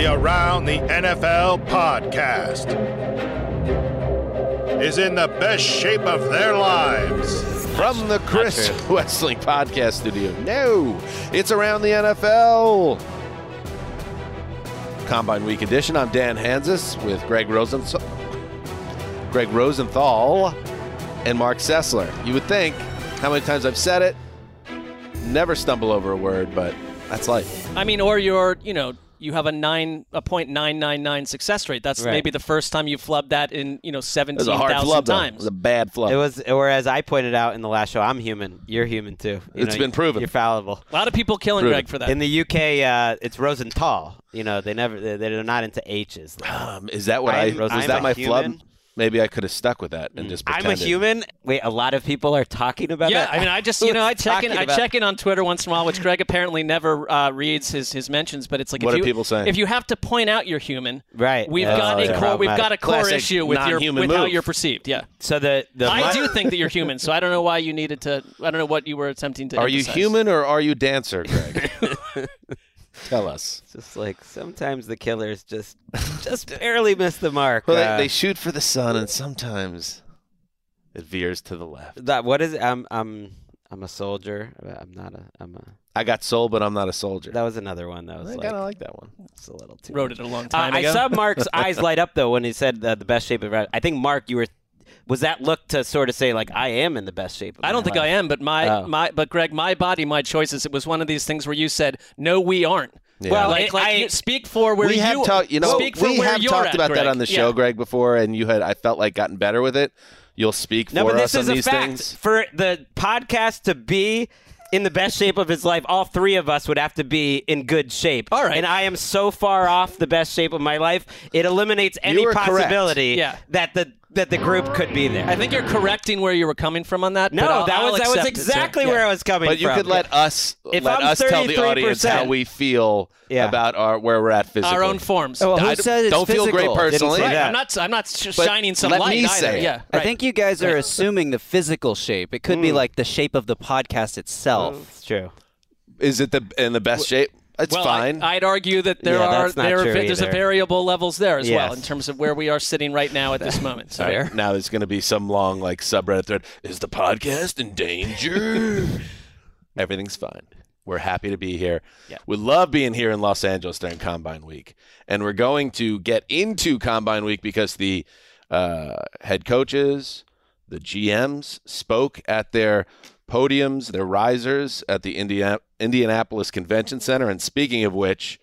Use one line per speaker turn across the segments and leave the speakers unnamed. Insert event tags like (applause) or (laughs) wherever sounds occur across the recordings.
The Around the NFL podcast is in the best shape of their lives.
From the Chris (laughs) Wesseling Podcast Studio. No, it's Around the NFL. Combine Week Edition. I'm Dan Hanzus with Greg Rosenthal, Greg Rosenthal and Mark Sessler. You would think how many times I've said it, never stumble over a word, but that's life.
I mean, or you're, you know, you have a nine a point nine nine nine success rate. That's
Right.
maybe the first time you flubbed that in you know
It was
seventeen
a hard flub, though. It was a bad flub.
It was, whereas I pointed out in the last show, I'm human. You're human too. You
It's been proven.
You're fallible.
a lot of people killing
Proven.
Greg for that.
In the UK, uh, it's Rosenthal. You know, they never, they're, they're not into H's.
um, is that what I,
I'm-
was
I'm
that my
human.
flub? Maybe I could have stuck with that and just Pretended.
I'm a human. Wait, a lot of people are talking about
yeah,
that.
I mean, I just you know I (laughs) check in I check in on Twitter once in a while, which Greg apparently never uh, reads his, his mentions. But it's like
What
if
are
you,
people saying?
If you have to point out you're human,
Right.
We've
Yeah.
got
Oh,
a
yeah.
core we've got a core
Classic
issue with your
non-human
with how you're perceived. Yeah,
So the the
I do think that you're human. So I don't know why you needed to. I don't know what you were attempting to.
Are you human or are you dancer, Greg? (laughs) (laughs) Tell us.
just like sometimes the killers just just barely miss the mark.
Well,
Uh,
they, they shoot for the sun, and sometimes it veers to the left.
that what is it? I'm I'm I'm a soldier. I'm not a. I'm a.
I got soul, but I'm not a soldier.
That was another one that was
I
like
kind of like that one.
it's a little too.
Wrote
much.
it a long
Uh,
time
I saw Mark's (laughs) eyes light up though when he said uh, the best shape of. I think Mark, you were. Was that look to sort of say like I am in the best shape? Of
I don't think
life.
I am, but my,
Oh.
my but Greg, my body, my choices. It was one of these things where you said, "No, we aren't."
Yeah.
Well,
like, like
I-
speak for where
we
you
have talked, you know,
speak for
we
where
have
you're
talked
at,
about that on the show,
Yeah.
Greg, before, and you had, I felt like, gotten better with it. You'll speak
No,
for
but
us
this is
on
a
these
fact.
things.
For the podcast to be in the best shape of his life, all three of us would have to be in good shape.
All right.
And I am so far off the best shape of my life, it eliminates any possibility
Yeah.
that the that the group could be there.
I think you're correcting where you were coming from on that.
no,
but I'll-
that
I'll
was that was
accept it, sir.
exactly
Yeah.
where I was coming from.
But you
from.
could let us
If
let
I'm
us tell the audience how we feel
Yeah.
about our where we're at physically.
Our own forms.
Oh, well, who
I
said it's
don't feel great personally.
Right. I'm not. I'm not sh- shining some
let
light
me
either.
say it.
Yeah,
I think you guys are assuming the physical shape. It could be hmm. like the shape of the podcast itself.
It's true.
Is it the in the best shape? It's
well,
fine.
I, would argue that there
Yeah,
are there are,
true
there's a variable levels there as well in terms of where we are sitting right now at this (laughs) moment. So.
All right, now there's going to be some long like subreddit thread. Is the podcast in danger? (laughs) Everything's fine. We're happy to be here.
Yeah.
We love being here in Los Angeles during Combine Week, and we're going to get into Combine Week because the uh, head coaches, the GMs spoke at their podiums, their risers at the Indiana- Indianapolis Convention Center. And speaking of which,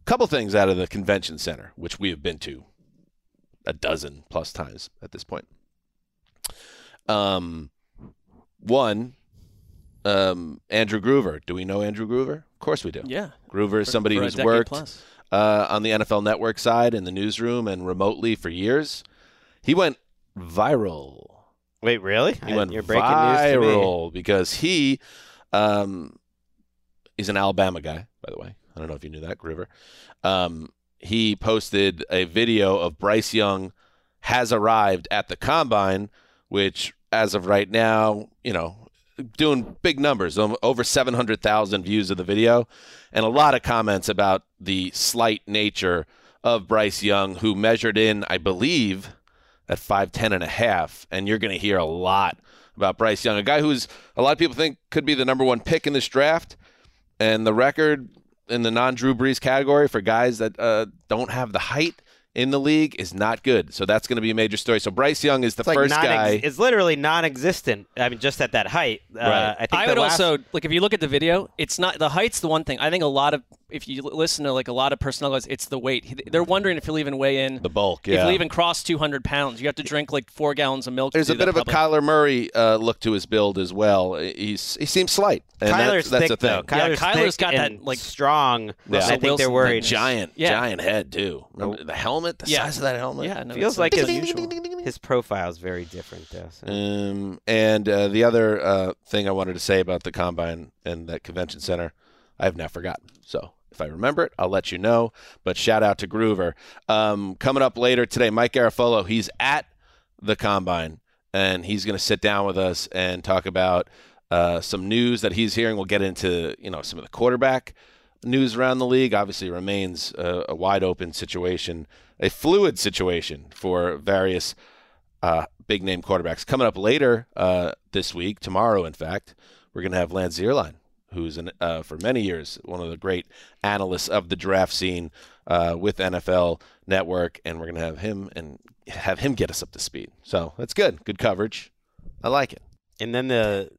a couple things out of the convention center, which we have been to a dozen plus times at this point. Um, one, um, Andrew Groover. Do we know Andrew Groover? Of course we do.
Yeah.
Groover is somebody who's worked uh, on the NFL Network side in the newsroom and remotely for years. He went viral.
Wait, really?
He went
You're breaking news to me.
viral because he um, is an Alabama guy, by the way. I don't know if you knew that, Groover. Um, he posted a video of Bryce Young has arrived at the combine, which, as of right now, you know, doing big numbers, um, over 700,000 views of the video, and a lot of comments about the slight nature of Bryce Young, who measured in, I believe, at 5'10 and a half. And you're going to hear a lot about Bryce Young, a guy who's a lot of people think could be the number one pick in this draft. And the record in the non Drew Brees category for guys that uh, don't have the height in the league is not good. So that's going to be a major story. So Bryce Young is the
It's like
first
non-ex-
guy.
It's literally non-existent. I mean, just at that height. Uh,
Right.
I think
I would
last-
also like if you look at the video, it's not the height's the one thing. I think a lot of if you listen to like a lot of personnel guys, it's the weight. They're wondering if he'll even weigh in.
The bulk, Yeah.
If
yeah.
he'll even cross 200 pounds, you have to drink like four gallons of milk. to
There's a bit
that
of a
probably.
Kyler Murray uh, look to his build as well. He's he seems slight. And
Kyler's
that's, that's
thick
the
though.
thing.
Yeah,
Kyler's,
Kyler's
thick
got that, like,
strong.
Yeah.
I think they're
Wilson
worried.
The giant,
Yeah.
giant head too. Remember the helmet, the
Yeah.
size of that helmet.
Yeah, no,
Feels like his, his profile is very different though. so.
Um, and uh, the other uh, thing I wanted to say about the combine and that convention center, I have now forgotten. So if I remember it, I'll let you know. But shout out to Groover. Um, coming up later today, Mike Garafolo. He's at the combine, and he's going to sit down with us and talk about uh, some news that he's hearing. We'll get into you know some of the quarterback news around the league. Obviously, remains a, a wide open situation, a fluid situation for various uh, big name quarterbacks. Coming up later uh, this week, tomorrow, in fact, we're going to have Lance Zierlein, who's an, uh, for many years one of the great analysts of the draft scene uh, with NFL Network, and we're going to have him and have him get us up to speed. So that's good. Good coverage. I like it.
And then the,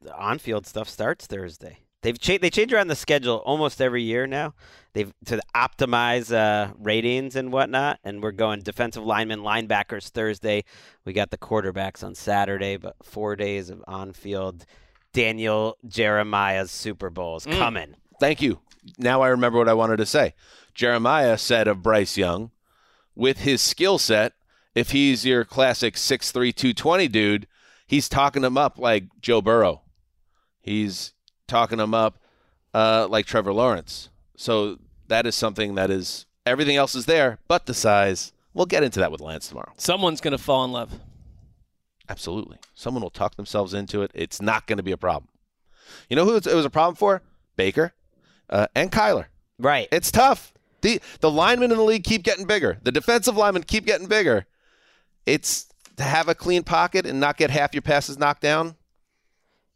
the on-field stuff starts Thursday. They've cha- they change around the schedule almost every year now. They've to optimize uh, ratings and whatnot. And we're going defensive linemen, linebackers Thursday. We got the quarterbacks on Saturday, but four days of on-field. Daniel Jeremiah's Super Bowls
Mm.
coming.
Thank you. Now I remember what I wanted to say. Jeremiah said of Bryce Young, with his skill set, if he's your classic 6'3", 220 dude, he's talking him up like Joe Burrow. He's talking him up uh, like Trevor Lawrence. So that is something that is everything else is there, but the size. We'll get into that with Lance tomorrow.
Someone's going to fall in love.
Absolutely. Someone will talk themselves into it. It's not going to be a problem. You know who it was a problem for? Baker uh, and Kyler.
Right.
It's tough. The the linemen in the league keep getting bigger. The defensive linemen keep getting bigger. It's to have a clean pocket and not get half your passes knocked down.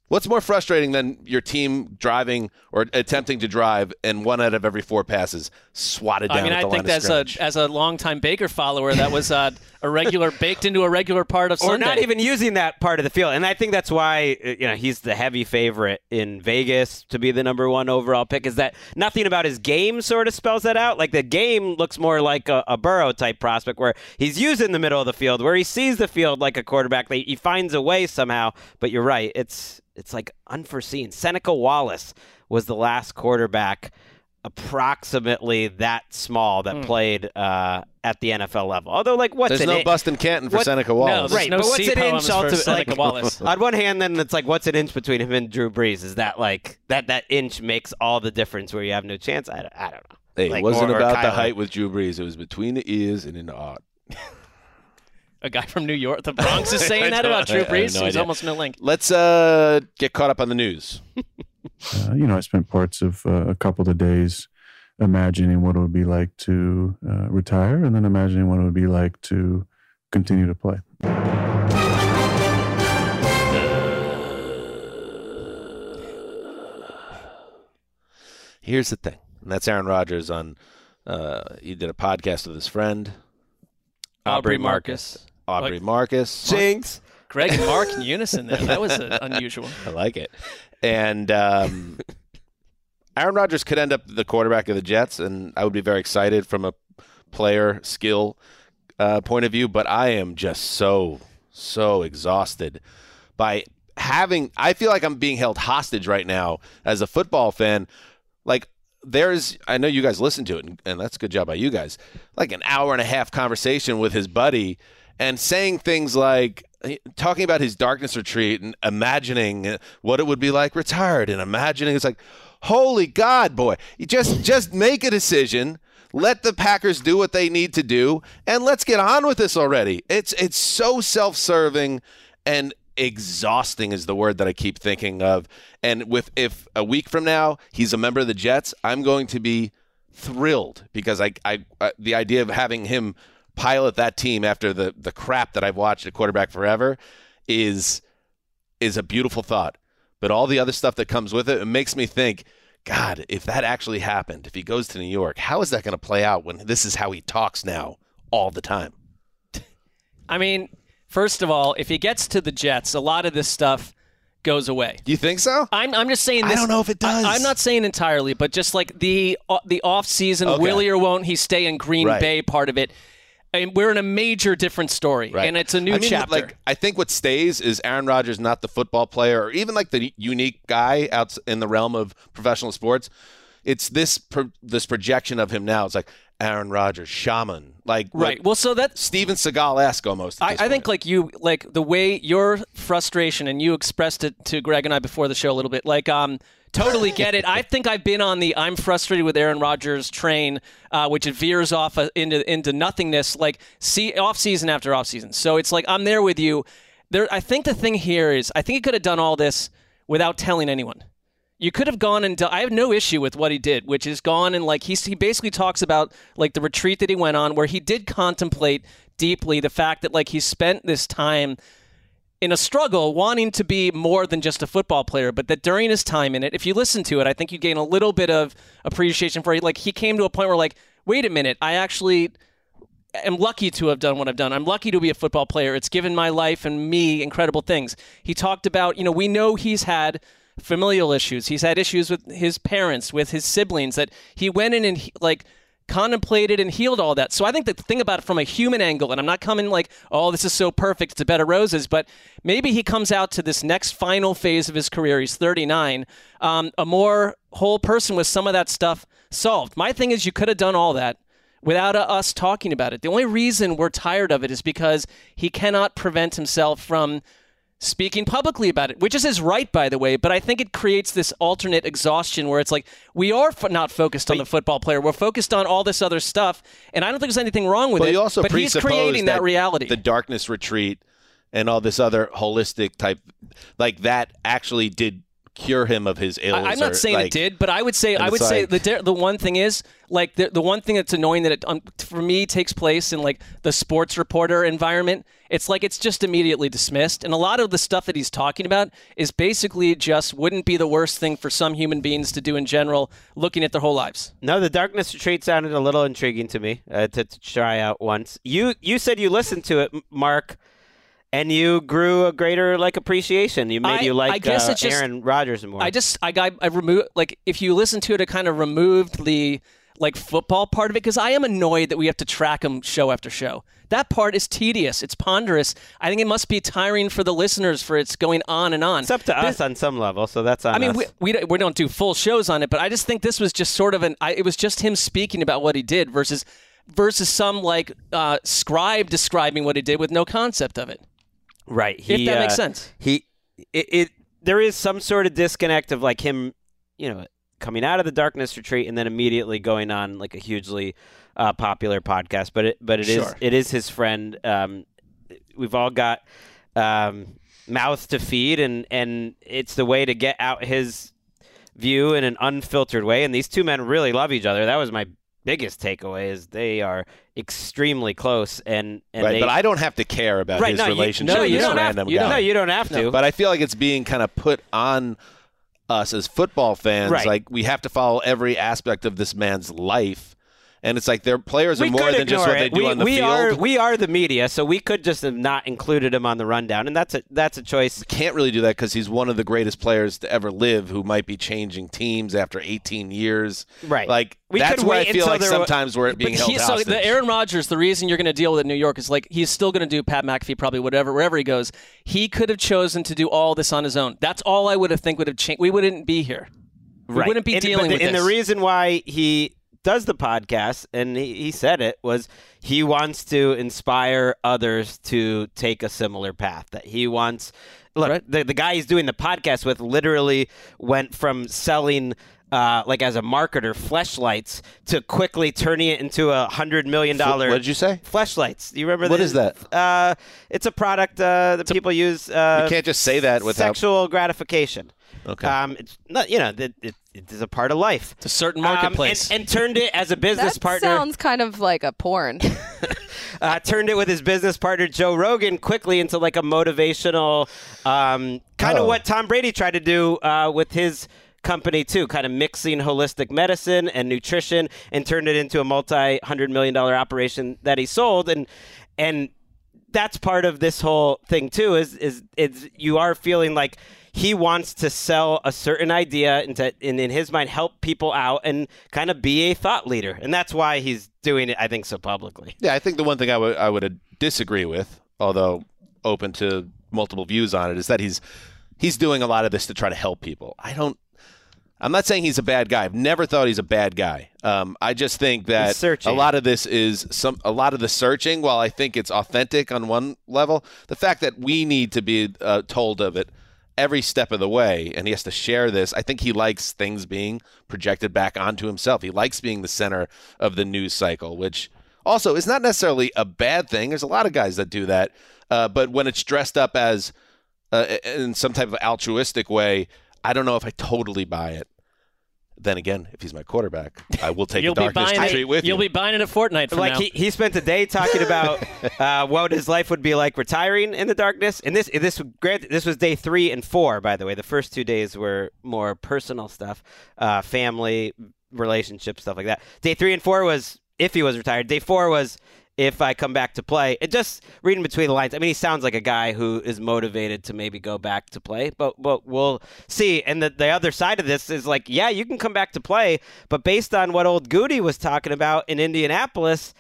What's more frustrating than your team driving or attempting to drive and one out of every four passes swatted down
I mean,
at
I think as a
scrimmage?
as a longtime Baker follower, that was uh, a regular baked into a regular part of
or
Sunday.
not even using that part of the field. And I think that's why uh, you know he's the heavy favorite in Vegas to be the number one overall pick. Is that nothing about his game sort of spells that out? Like the game looks more like a, a Burrow type prospect where he's used in the middle of the field, where he sees the field like a quarterback. He finds a way somehow. But you're right, it's it's like unforeseen. Seneca Wallace was the last quarterback approximately that small that played uh, at the NFL level. Although, like, what's
There's
an
no
in-
Bustin Canton for
what-
Seneca
no,
Wallace.
there's
Right,
no
but what's
C
an inch
poems for Seneca
like-
Wallace. (laughs)
on one hand, then it's like, what's an inch between him and Drew Brees? Is that like that that inch makes all the difference where you have no chance? I, don't- I don't know.
Hey,
Like,
it wasn't
or- or
about the height with Drew Brees. It was between the ears and in the art. (laughs)
a guy from New York, the Bronx, is (laughs) saying that about
I-
Drew Brees.
no
There's
idea.
almost no link.
Let's uh, get caught up on the news. (laughs)
uh, you know, I spent parts of uh, a couple of days imagining what it would be like to uh, retire and then imagining what it would be like to continue to play.
Here's the thing, and that's Aaron Rodgers on. Uh, he did a podcast with his friend
Aubrey Marcus.
Aubrey
Like-
Marcus.
Jinx.
Greg and Mark in (laughs) unison there. That was uh, unusual.
I like it. And um, (laughs) Aaron Rodgers could end up the quarterback of the Jets, and I would be very excited from a player skill uh, point of view. But I am just so so exhausted by having. I feel like I'm being held hostage right now as a football fan. Like there's, I know you guys listen to it, and, and that's a good job by you guys. Like an hour and a half conversation with his buddy, and saying things like talking about his darkness retreat and imagining what it would be like retired, and imagining it's like, holy God, boy, you just just make a decision. Let the Packers do what they need to do, and let's get on with this already. It's it's so self-serving and exhausting is the word that I keep thinking of. And with if a week from now he's a member of the Jets, I'm going to be thrilled because I, I uh, the idea of having him pilot that team after the the crap that I've watched at quarterback forever is is a beautiful thought. But all the other stuff that comes with it, it makes me think. God, if that actually happened, if he goes to New York, how is that going to play out when this is how he talks now all the time? (laughs)
I mean, first of all, if he gets to the Jets, a lot of this stuff goes away.
Do you think so?
I'm, I'm just saying This, I
don't know if it does.
I, am not saying entirely, but just like the uh, the off season,
Okay.
will he or won't he stay in Green
Right.
Bay part of it? And we're in a major different story,
Right.
and it's a new
I mean,
chapter.
Like, I think what stays is Aaron Rodgers, not the football player, or even like the unique guy out in the realm of professional sports. It's this pro- this projection of him now. It's like Aaron Rodgers, shaman, like
right.
like
Well, so that
Steven Seagal esque almost.
I, I think like you like the way your frustration and you expressed it to Greg and I before the show a little bit. Like um totally get it. I think I've been on the I'm frustrated with Aaron Rodgers train, uh, which it veers off uh, into into nothingness like see off season after off season. So it's like I'm there with you. There I think the thing here is I think he could have done all this without telling anyone. You could have gone and I have no issue with what he did, which is gone and like he's, he basically talks about like the retreat that he went on, where he did contemplate deeply the fact that like he spent this time in a struggle wanting to be more than just a football player, but that during his time in it, if you listen to it, I think you gain a little bit of appreciation for it. Like he came to a point where like, wait a minute, I actually am lucky to have done what I've done. I'm lucky to be a football player. It's given my life and me incredible things. He talked about, you know, we know he's had familial issues. He's had issues with his parents, with his siblings that he went in and he, like contemplated and healed all that. So I think the thing about it from a human angle, and I'm not coming like, oh, this is so perfect, it's a bed of roses, but maybe he comes out to this next final phase of his career. He's 39, um, a more whole person with some of that stuff solved. My thing is, you could have done all that without uh, us talking about it. The only reason we're tired of it is because he cannot prevent himself from speaking publicly about it, which is his right, by the way. But I think it creates this alternate exhaustion where it's like we are f- not focused on the football player; we're focused on all this other stuff. And I don't think there's anything wrong with
But
it.
you also
but he's creating that, reality.
the darkness retreat, and all this other holistic type, like that actually did cure him of his ills.
I, am
or,
not saying
like-
it did, but I would say I would
it's
say
like-
the the one thing is like the the one thing that's annoying that it um, for me takes place in like the sports reporter environment. It's like it's just immediately dismissed, and a lot of the stuff that he's talking about is basically just wouldn't be the worst thing for some human beings to do in general, looking at their whole lives.
No, the Darkness Retreat sounded a little intriguing to me uh, to, to try out once. You you said you listened to it, Mark, and you grew a greater like appreciation. You made
I-
you like
I guess
uh,
it's just-
Aaron Rodgers more.
I just I got I removed like if you listen to it, it kind of removed the like football part of it because I am annoyed that we have to track them show after show. That part is tedious. It's ponderous. I think it must be tiring for the listeners for it's going on and on.
it's up to
This-
us on some level, so that's on
I mean,
us.
we, we don't- we don't do full shows on it, but I just think this was just sort of an. I, it was just him speaking about what he did versus versus some like uh, scribe describing what he did with no concept of it.
Right.
if that
uh,
makes sense.
He it, it there is some sort of disconnect of like him, you know, coming out of the Darkness Retreat and then immediately going on like a hugely uh, popular podcast. But it but it is
Sure.
it is his friend. Um, we've all got um, mouths to feed, and and it's the way to get out his view in an unfiltered way. And these two men really love each other. That was my biggest takeaway is they are extremely close and and
right,
they,
but I don't have to care about
Right,
his
no, you-
relationship
no,
with
you
this
don't have-
random
you don't- no, you don't have to.
But I feel like it's being kind of put on us as football fans.
Right.
Like we have to follow every aspect of this man's life, and it's like their players are
we
more than just what they do
we,
on the
we
field.
Are, we are the media, so we could just have not included him on the rundown, and that's a that's a choice.
Can't really do that because he's one of the greatest players to ever live, who might be changing teams after 18 years.
Right.
Like
We
that's where I feel like sometimes we're being held
he, so
hostage.
the Aaron Rodgers, the reason you're going to deal with it in New York is like he's still going to do Pat McAfee, probably whatever, wherever he goes. He could have chosen to do all this on his own. That's all I would have think would have changed. We wouldn't be here. We
Right.
wouldn't be
and,
dealing
the,
with
And
this.
the reason why he does the podcast, and he, he said it, was he wants to inspire others to take a similar path. That he wants. Look, the, the guy he's doing the podcast with literally went from selling. Uh, like as a marketer, fleshlights to quickly turning it into a hundred million dollar.
what did you say?
Fleshlights. Do you remember
What
the-
is that?
Uh, it's a product uh, that people use. Uh,
You can't just say that without-
sexual gratification.
Okay.
Um, it's not. You know, it, it, it is a part of life.
It's a certain
Um,
marketplace.
and, and turned it as a business
that
partner.
sounds kind of like a porn. (laughs)
uh, turned it with his business partner Joe Rogan quickly into like a motivational, um, kind of
Oh.
what Tom Brady tried to do uh, with his company too, kind of mixing holistic medicine and nutrition, and turned it into a multi-hundred million dollar operation that he sold. And and that's part of this whole thing too. Is is is you are feeling like he wants to sell a certain idea and to, and in his mind, help people out and kind of be a thought leader, and that's why he's doing it. I think so publicly.
Yeah, I think the one thing I would I would uh, disagree with, although open to multiple views on it, is that he's he's doing a lot of this to try to help people. I don't. I'm not saying he's a bad guy. I've never thought he's a bad guy. Um, I just think that a lot of this is some a lot of the searching. While I think it's authentic on one level, the fact that we need to be uh, told of it every step of the way, and he has to share this. I think he likes things being projected back onto himself. He likes being the center of the news cycle, which also is not necessarily a bad thing. There's a lot of guys that do that, uh, but when it's dressed up as uh, in some type of altruistic way, I don't know if I totally buy it. Then again, if he's my quarterback, I will take (laughs)
You'll
the
be
darkness
buying
to treat with
You'll
you.
be buying it a fortnight from
like
now.
he, he spent a day talking about (laughs) uh, what his life would be like retiring in the darkness. And this this granted this was day three and four, by the way. The first two days were more personal stuff, uh, family, relationship stuff like that. Day three and four was if he was retired. Day four was if I come back to play. It just reading between the lines. I mean, he sounds like a guy who is motivated to maybe go back to play, but but we'll see. And the the other side of this is like, yeah, you can come back to play, but based on what old Goody was talking about in Indianapolis.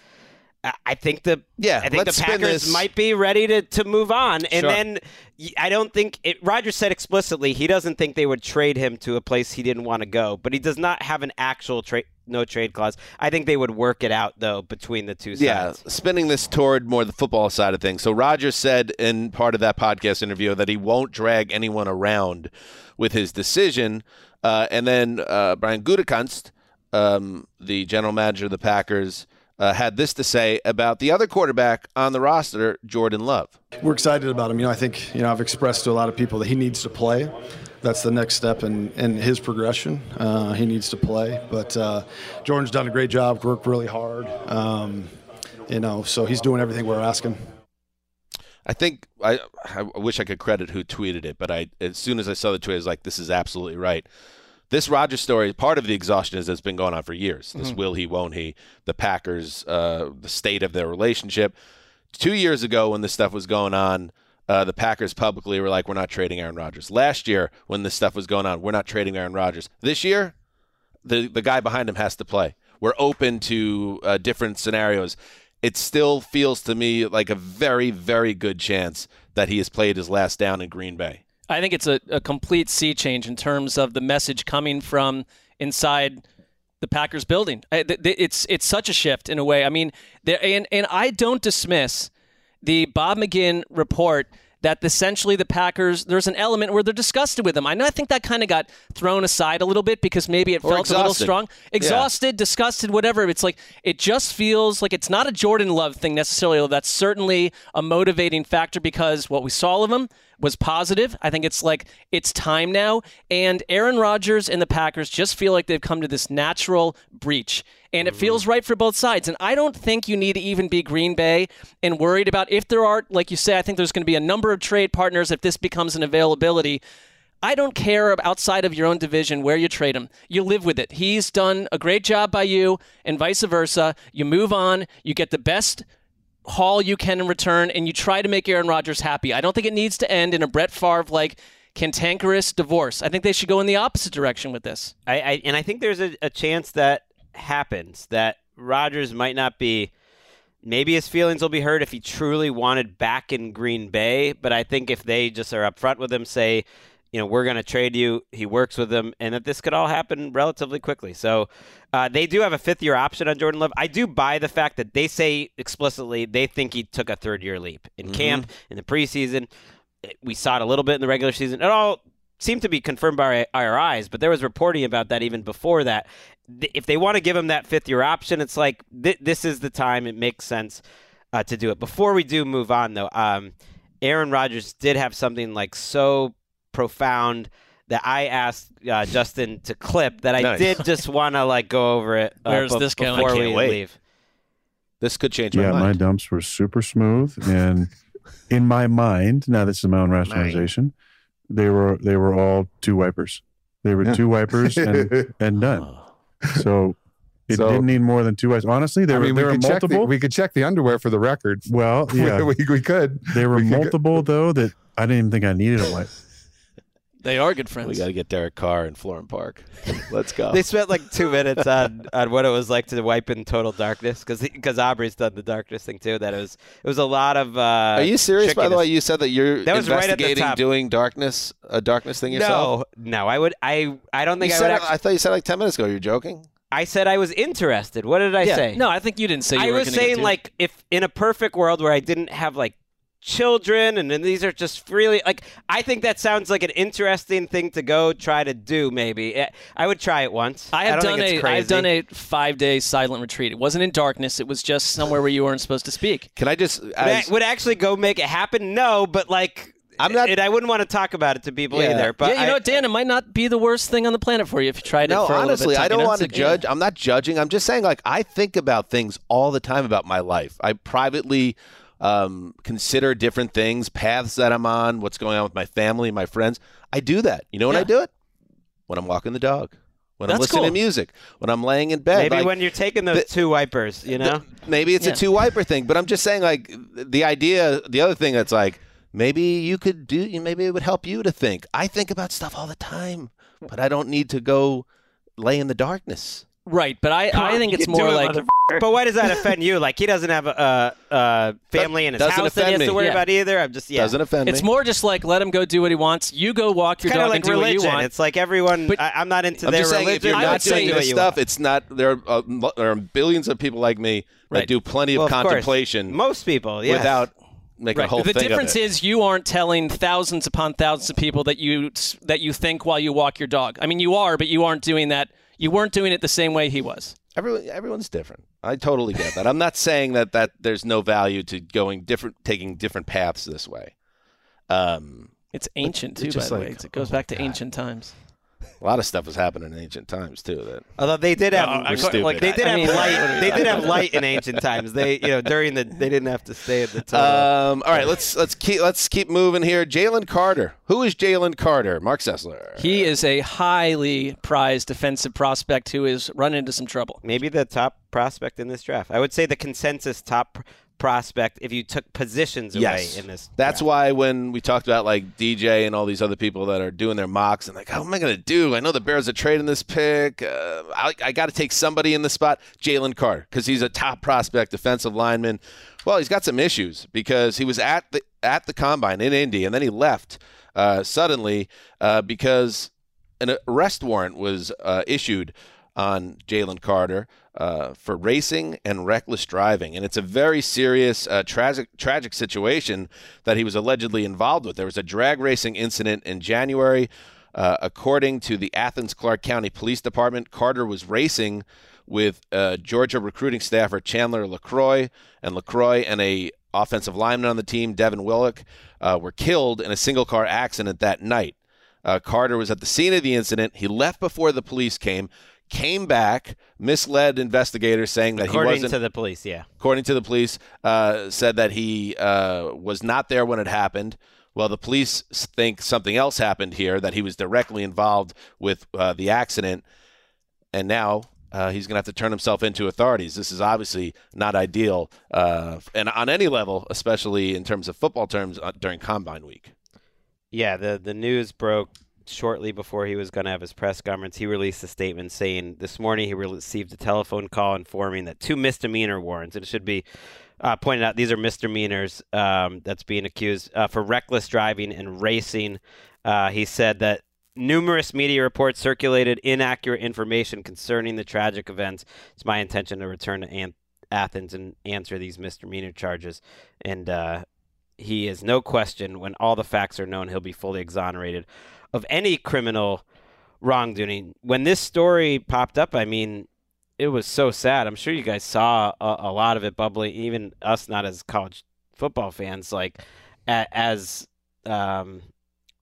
I- think the
Yeah,
I think the Packers might be ready to, to move on, and
Sure.
then I don't think it. Rodgers said explicitly he doesn't think they would trade him to a place he didn't want to go, but he does not have an actual trade no trade clause. I think they would work it out though between the two
Yeah,
sides.
Yeah, spinning this toward more the football side of things. So Rodgers said in part of that podcast interview that he won't drag anyone around with his decision. Uh, and then uh, Brian Gutekunst, um, the general manager of the Packers, uh, had this to say about the other quarterback on the roster, Jordan Love.
We're excited about him. You know, I think you know I've expressed to a lot of people that he needs to play. That's the next step in, in his progression. Uh, he needs to play. But uh, Jordan's done a great job. Worked really hard. Um, you know, so he's doing everything we're asking.
I think I, I wish I could credit who tweeted it, but I as soon as I saw the tweet, I was like, "This is absolutely right." This Rodgers story, part of the exhaustion is it's been going on for years. This will he, won't he? The Packers, uh, the state of their relationship. Two years ago, when this stuff was going on, uh, the Packers publicly were like, "We're not trading Aaron Rodgers." Last year, when this stuff was going on, we're not trading Aaron Rodgers. This year, the the guy behind him has to play. We're open to uh, different scenarios. It still feels to me like a very, very good chance that he has played his last down in Green Bay.
I think it's a, a complete sea change in terms of the message coming from inside the Packers building. It's it's such a shift in a way. I mean, and and I don't dismiss the Bob McGinn report that essentially the Packers there's an element where they're disgusted with him. I know I think that kind of got thrown aside a little bit because maybe it
Or
felt a little
exhausted.
strong,
Yeah.
exhausted, disgusted, whatever. It's like it just feels like it's not a Jordan Love thing necessarily. That's certainly a motivating factor because what we saw of him was positive. I think it's like it's time now, and Aaron Rodgers and the Packers just feel like they've come to this natural breach, and it feels mm-hmm. right for both sides. And I don't think you need to even be Green Bay and worried about if there are, like you say, I think there's going to be a number of trade partners if this becomes an availability. I don't care outside of your own division where you trade him. You live with it. He's done a great job by you, and vice versa. You move on. You get the best haul you can in return, and you try to make Aaron Rodgers happy. I don't think it needs to end in a Brett Favre like cantankerous divorce. I think they should go in the opposite direction with this.
I, I and I think there's a, a chance that happens that Rodgers might not be. Maybe his feelings will be hurt if he truly wanted back in Green Bay, but I think if they just are upfront with him, say, you know, we're going to trade you, he works with them, and that this could all happen relatively quickly. So uh, they do have a fifth year option on Jordan Love. I do buy the fact that they say explicitly they think he took a third year leap in camp, in the preseason. We saw it a little bit in the regular season. It all seemed to be confirmed by our eyes, but there was reporting about that even before that. If they want to give him that fifth year option, it's like th- this is the time. It makes sense uh, to do it. Before we do move on, though, um, Aaron Rodgers did have something like so profound that I asked uh, Justin to clip that I
Nice.
did just (laughs) want to like go over it. Uh,
Where's
bef-
this going?
Before we
wait.
leave.
This could change my
yeah, my
mind.
dumps were super smooth, and (laughs) in my mind, now this is my own rationalization, they were they were all two wipers. They were two wipers and (laughs) and done. So It
So-
didn't need more than two wipes. Honestly, there
I mean,
were there
we
were
could check the,
multiple.
we could check the underwear for the record.
well, yeah,
we, we could.
there were
we could
multiple though that I didn't even think I needed a wipe.
They are good friends.
We got to get Derek Carr in Florham Park. Let's go. (laughs)
They spent like two minutes on, on what it was like to wipe in total darkness because because Aubrey's done the darkness thing too. That it was it was a lot of. Uh,
Are you serious? By the way, you said that you're
That was right at the
investigating
top.
doing darkness, a darkness thing yourself.
No, no, I would. I I don't think
You
I
said
would.
it-
Actually,
I thought you said like ten minutes ago. You're joking.
I said I was interested. What did I
yeah.
say?
No, I think you didn't say you
I
were
was
gonna get
saying
to.
like if in a perfect world where I didn't have like children and then these are just really like I think that sounds like an interesting thing to go try to do maybe. I would try it once.
I have
don't
done
think it's
a I have done a five day silent retreat. It wasn't in darkness. It was just somewhere where you weren't supposed to speak.
Can I just?
Would I-
As,
would actually go make it happen? No, but like
I'm not-
and I wouldn't want to talk about it to people
Yeah.
either. But
yeah, you
I-
know, what, Dan, it might not be the worst thing on the planet for you if you tried
no,
it for a
honestly,
little bit.
I don't want to
It's like, yeah.
judge. I'm not judging. I'm just saying, like, I think about things all the time about my life. I privately um, consider different things, paths that I'm on, what's going on with my family, my friends. I do that. You know when I do it? When I'm walking the dog. When I'm listening
cool.
to music. When I'm laying in bed.
maybe
Like,
when you're taking those
the-
two wipers, you know.
maybe it's
Yeah.
a two wiper thing, but I'm just saying, like, the idea, the other thing that's like, maybe you could do, maybe it would help you to think. I think about stuff all the time, but I don't need to go lay in the darkness.
Right, but I, I think it's more
it,
like.
But why does that offend you? Like he doesn't have a, a, a family in his
Doesn't
house that he
offend
has to
me.
worry
Yeah.
about either. I'm just yeah.
Doesn't offend me.
it's
me.
more just like let him go do what he wants. You go walk your
kind
dog
of like
and do what you
religion.
want.
It's like everyone.
But-
I, I'm not into
I'm
their
just saying, if
religion.
you're
I
not
would say
doing this stuff,
want.
it's not. There are, uh, lo- there are billions of people like me that
Right.
do plenty of
Well, of
contemplation
Most people, yes.
without making a whole
the
thing
difference
of it.
is you aren't telling thousands upon thousands of people that you that you think while you walk your dog. I mean, you are, but you aren't doing that. You weren't doing it the same way he was.
Everyone, everyone's different. I totally get that. I'm not (laughs) saying that that there's no value to going different, taking different paths this way. Um,
It's ancient too, by the way. It goes
oh
back to
God.
ancient times.
A lot of stuff was happening in ancient times too. That
Although they did have,
We're
like,
they did
I
have
mean,
light. (laughs) They did have light in ancient times. They, you know, during the, they didn't have to stay at the total.
Um, all right, let's let's keep let's keep moving here. Jalen Carter. Who is Jalen Carter? Mark Sessler.
He is a highly prized defensive prospect who is run into some trouble.
Maybe the top prospect in this draft. I would say the consensus top pr- prospect if you took positions away
Yes,
in this.
that's
draft.
why when we talked about like DJ and all these other people that are doing their mocks and like, how am I going to do? I know the Bears are trading this pick. Uh, I, I got to take somebody in the spot. Jalen Carter because he's a top prospect defensive lineman. Well, he's got some issues because he was at the at the combine in Indy and then he left uh, suddenly uh, because an arrest warrant was uh, issued on Jalen Carter uh, for racing and reckless driving, and it's a very serious, uh, tragic, tragic situation that he was allegedly involved with. There was a drag racing incident in January. Uh, according to the Athens Clarke County Police Department, Carter was racing with uh, Georgia recruiting staffer Chandler LaCroix, and LaCroix and a offensive lineman on the team, Devin Willock, uh, were killed in a single car accident that night. Uh, Carter was at the scene of the incident. He left before the police came, came back, misled investigators saying that he wasn't According
to the police. Yeah.
according to the police, uh, said that he uh, was not there when it happened. Well, the police think something else happened here, that he was directly involved with uh, the accident, and now uh, he's going to have to turn himself into authorities. This is obviously not ideal, uh, and on any level, especially in terms of football terms uh, during Combine Week.
Yeah, the the news broke shortly before he was going to have his press conference. He released a statement saying this morning he received a telephone call informing that two misdemeanor warrants, and it should be uh, pointed out these are misdemeanors um, that's being accused uh, for reckless driving and racing. Uh, he said that numerous media reports circulated inaccurate information concerning the tragic events. It's my intention to return to Athens and answer these misdemeanor charges, and uh, he is no question when all the facts are known, he'll be fully exonerated of any criminal wrongdoing. When this story popped up, I mean, it was so sad. I'm sure you guys saw a, a lot of it bubbling, even us not as college football fans, like a, as um,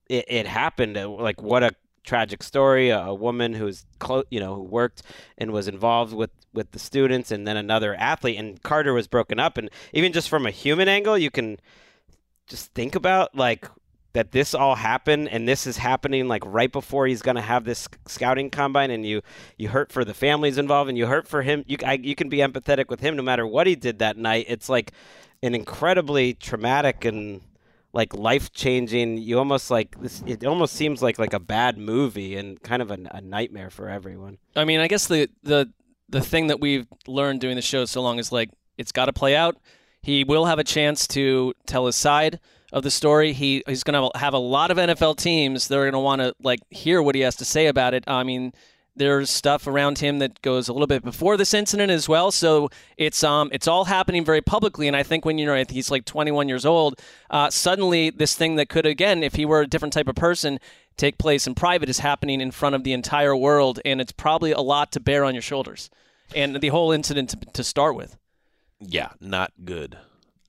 it, it happened. uh, Like what a tragic story. A, a woman who's clo- you know who worked and was involved with with the students, and then another athlete. And Carter was broken up, and even just from a human angle, you can just think about like that this all happened and this is happening like right before he's going to have this scouting combine and you you hurt for the families involved and you hurt for him you I, you can be empathetic with him no matter what he did that night. It's like an incredibly traumatic and like life changing you almost like this it almost seems like like a bad movie and kind of a, a nightmare for everyone.
I mean, I guess the the the thing that we've learned doing the show so long is like it's got to play out. He will have a chance to tell his side of the story. He he's going to have a lot of NFL teams that are going to want to like hear what he has to say about it. I mean, there's stuff around him that goes a little bit before this incident as well. So it's um it's all happening very publicly. And I think when you know he's like 21 years old, uh, suddenly this thing that could again, if he were a different type of person, take place in private is happening in front of the entire world, and it's probably a lot to bear on your shoulders. And the whole incident to, to start with.
Yeah, not good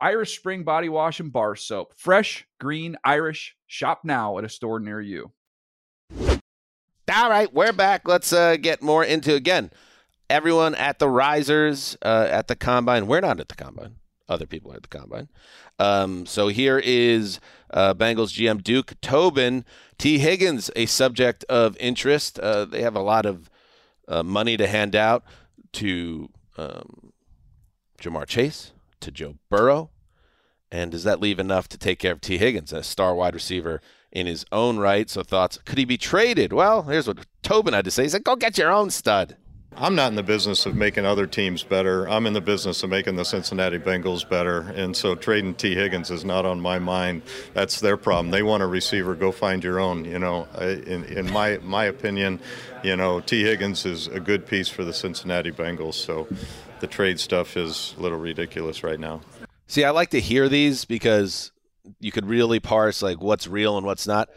Irish Spring Body Wash and Bar Soap. Fresh, green, Irish. Shop now at a store near you.
All right, we're back. Let's uh, get more into again. Everyone at the risers uh, at the combine. We're not at the combine. Other people are at the combine. Um, so here is uh, Bengals GM Duke Tobin. Tee Higgins, a subject of interest. Uh, they have a lot of uh, money to hand out to um, Ja'Marr Chase, to Joe Burrow. And does that leave enough to take care of Tee Higgins, a star wide receiver in his own right? So thoughts, could he be traded? Well, here's what Tobin had to say. He said, go get your own stud.
I'm not in the business of making other teams better. I'm in the business of making the Cincinnati Bengals better. And so trading Tee Higgins is not on my mind. That's their problem. They want a receiver. Go find your own. You know, in, in my my opinion, you know, Tee Higgins is a good piece for the Cincinnati Bengals. So the trade stuff is a little ridiculous right now.
See, I like to hear these because you could really parse like what's real and what's not.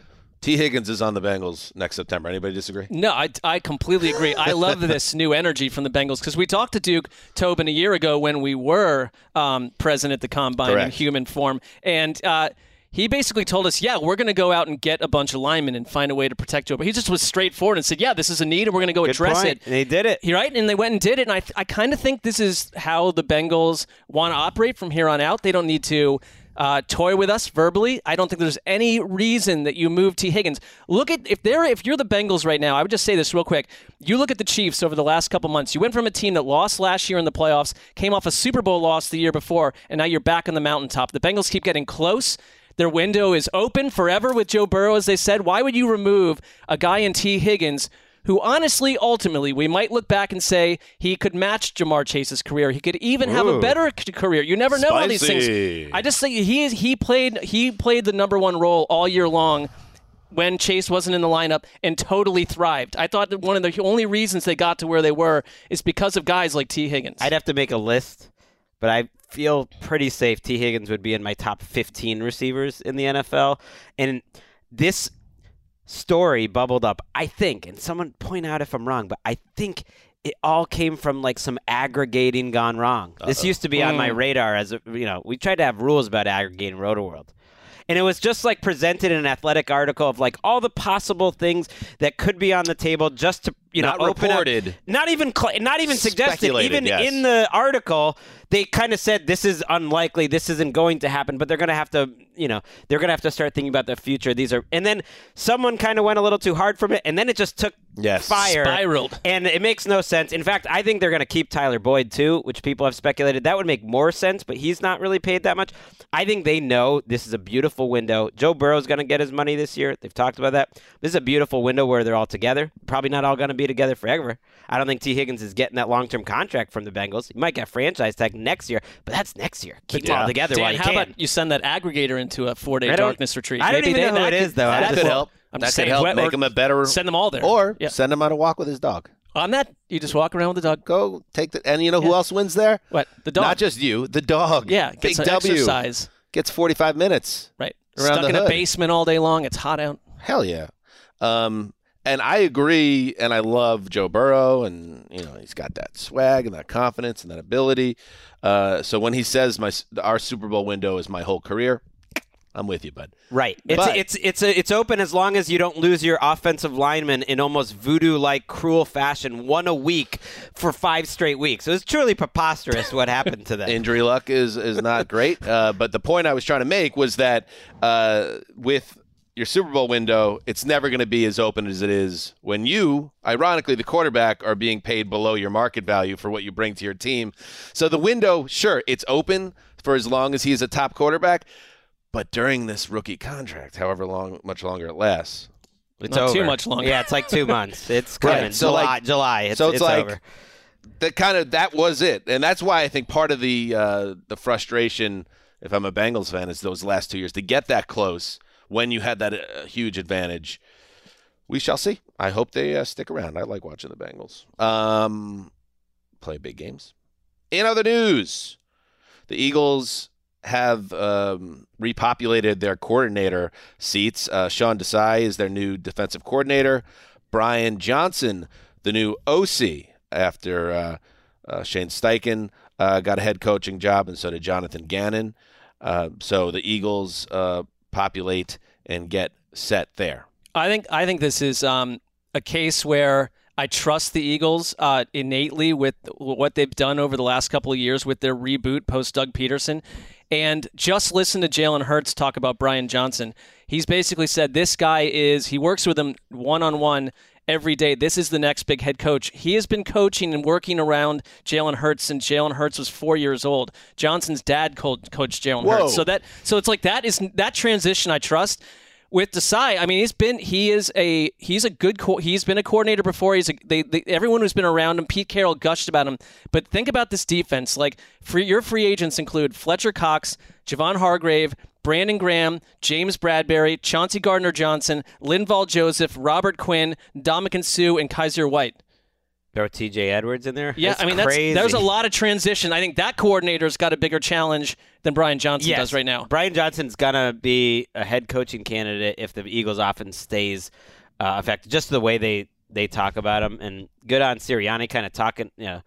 Tee Higgins is on the Bengals next September. Anybody disagree?
No, I, I completely agree. I love (laughs) this new energy from the Bengals because we talked to Duke Tobin a year ago when we were um, present at the combine in human form, and uh, he basically told us, "Yeah, we're going to go out and get a bunch of linemen and find a way to protect Joe." But he just was straightforward and said, "Yeah, this is a need, and we're going to go
Good
address
point.
it."
And they did it.
Right, and they went and did it. And I, I kind of think this is how the Bengals want to operate from here on out. They don't need to uh, toy with us verbally. I don't think there's any reason that you move Tee Higgins. Look at if they're if you're the Bengals right now. I would just say this real quick. You look at the Chiefs over the last couple months. You went from a team that lost last year in the playoffs, came off a Super Bowl loss the year before, and now you're back on the mountaintop. The Bengals keep getting close. Their window is open forever with Joe Burrow, as they said. Why would you remove a guy in Tee Higgins? who honestly, ultimately, we might look back and say he could match Ja'Marr Chase's career. He could even have a better career. You never know all these things. I just think he he played he played the number one role all year long when Chase wasn't in the lineup and totally thrived. I thought that one of the only reasons they got to where they were is because of guys like Tee Higgins.
I'd have to make a list, but I feel pretty safe Tee Higgins would be in my top 15 receivers in the NFL. And this story bubbled up, I think, and someone point out if I'm wrong, but I think it all came from like some aggregating gone wrong. This used to be on my
Mm.
radar as a, you know, we tried to have rules about aggregating Rotoworld. And it was just like presented in an athletic article of like all the possible things that could be on the table just to you
Not
know open up-
reported.
not even cl- not even suggested even
yes.
in the article they kind of said this is unlikely this isn't going to happen but they're going to have to you know they're going to have to start thinking about the future these are and then someone kind of went a little too hard from it and then it just took
Yes.
fire
Spiraled.
and it makes no sense in fact i think they're going to keep tyler boyd too which people have speculated that would make more sense but he's not really paid that much i think they know this is a beautiful window joe burrow's going to get his money this year they've talked about that this is a beautiful window where they're all together probably not all going to be together forever i don't think tee higgins is getting that long-term contract from the bengals he might get franchise tag next year but that's next year keep them all together
Dan,
while you
how
can
about you send that aggregator into a four day darkness retreat?
I don't
Maybe
even
they-
know who
that
it
could-
is, though. I
that
That
just-
could help.
I'm
that
just
could
saying,
help make him a better.
Send them all there.
Or
Yeah.
send him on a walk with his dog.
on that, you just walk around with the dog.
Go take the. And you know who else wins there?
What the dog?
Not just you, the dog.
yeah,
Big
some
W
exercise.
gets 45 minutes.
Right.
Around
Stuck
the
in a basement all day long. It's hot out.
Hell yeah. Um, and I agree, and I love Joe Burrow, and you know he's got that swag and that confidence and that ability. Uh, so when he says my our Super Bowl window is my whole career, I'm with you, bud.
Right. It's
But-
it's it's a, it's open as long as you don't lose your offensive lineman in almost voodoo like cruel fashion, one a week for five straight weeks. So it's truly preposterous what happened to them. (laughs)
Injury luck is is not great, uh, but the point I was trying to make was that uh, with your Super Bowl window, it's never going to be as open as it is when you, ironically, the quarterback, are being paid below your market value for what you bring to your team. So the window, sure, it's open for as long as he's a top quarterback, but during this rookie contract, however long, much longer it lasts,
It's
Not too much longer.
Yeah, it's like two (laughs) months. It's
Right,
coming.
so,
July.
like-
July. It's,
so it's, like
over.
that kind of that was it, and that's why I think part of the uh, the frustration, if I'm a Bengals fan, is those last two years to get that close when you had that uh, huge advantage. We shall see. I hope they uh, stick around. I like watching the Bengals. Um, play big games. In other news, the Eagles have um, repopulated their coordinator seats. Uh, Sean Desai is their new defensive coordinator. Brian Johnson, the new OC, after uh, uh, Shane Steichen uh, got a head coaching job, and so did Jonathan Gannon. Uh, so the Eagles uh, populate and get set there.
I think I think this is um, a case where I trust the Eagles uh, innately with what they've done over the last couple of years with their reboot post Doug Pederson. And just listen to Jalen Hurts talk about Brian Johnson. He's basically said this guy is he works with him one on one every day. This is the next big head coach. He has been coaching and working around Jalen Hurts since Jalen Hurts was four years old. Johnson's dad co- coached Jalen. Hurts. So that so it's like that is that transition I trust with Desai, I mean, he's been he is a he's a good co- he's been a coordinator before. He's a, they, they everyone who's been around him. Pete Carroll gushed about him, but think about this defense. Like free, your free agents include Fletcher Cox, Javon Hargrave. Brandon Graham, James Bradberry, Chauncey Gardner Johnson, Linval Joseph, Robert Quinn, Dominican Sue, and Kyzir White.
Throw T.J. Edwards in there.
Yeah,
That's
I mean that's
crazy.
there's a lot of transition. I think that coordinator's got a bigger challenge than Brian Johnson
Yes.
does right now.
Brian Johnson's gonna be a head coaching candidate if the Eagles' offense stays uh, effective. Just the way they they talk about him, and good on Sirianni, kind of talking, you know,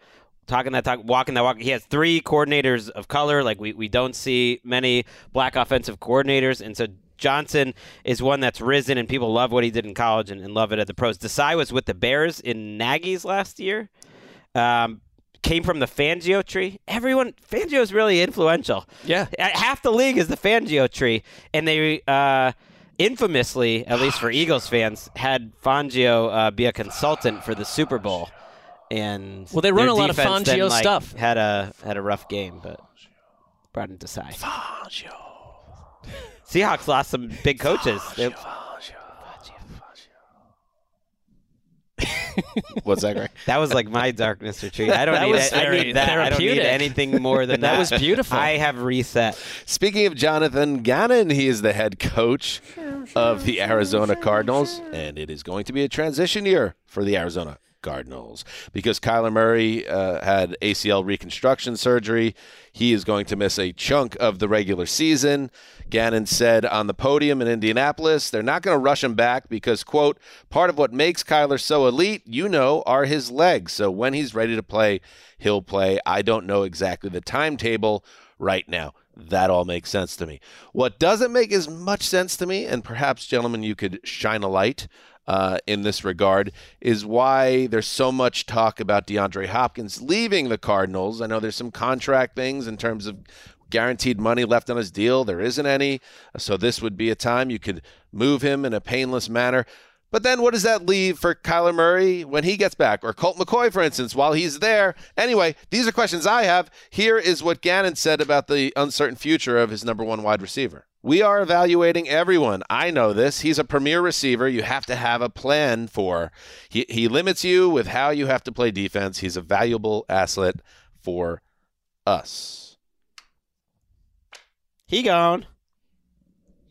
talking that talk, walking that walk. He has three coordinators of color. Like we we don't see many black offensive coordinators, and so. Johnson is one that's risen, and people love what he did in college and, and love it at the pros. Desai was with the Bears in Nagy's last year. Um, came from the Fangio tree. Everyone, Fangio is really influential.
Yeah.
Half the league is the Fangio tree, and they uh, infamously, at least for Eagles fans, had Fangio uh, be a consultant for the Super Bowl. And
Well, they run a lot of
defense then,
Fangio
like,
stuff.
Had a had a rough game, but brought him to side. Seahawks lost some big coaches. They-
What's (laughs) that, Greg?
that was like my darkness retreat. I don't
That
need
was
it. Need that. I don't need anything more than (laughs) that.
That was beautiful.
I have reset.
Speaking of Jonathan Gannon, he is the head coach of the Arizona Cardinals, and it is going to be a transition year for the Arizona Cardinals because Kyler Murray uh, had ACL reconstruction surgery. He is going to miss a chunk of the regular season. Gannon said on the podium in Indianapolis, they're not going to rush him back because, quote, part of what makes Kyler so elite, you know, are his legs. So when he's ready to play, he'll play. I don't know exactly the timetable right now. That all makes sense to me. What doesn't make as much sense to me, and perhaps, gentlemen, you could shine a light uh, in this regard, is why there's so much talk about DeAndre Hopkins leaving the Cardinals. I know there's some contract things in terms of guaranteed money left on his deal. There isn't any. So this would be a time you could move him in a painless manner. But then what does that leave for Kyler Murray when he gets back? Or Colt McCoy, for instance, while he's there? Anyway, these are questions I have. Here is what Gannon said about the uncertain future of his number one wide receiver. We are evaluating everyone. I know this. He's a premier receiver you have to have a plan for. He, he limits you with how you have to play defense. He's a valuable asset for us.
He gone.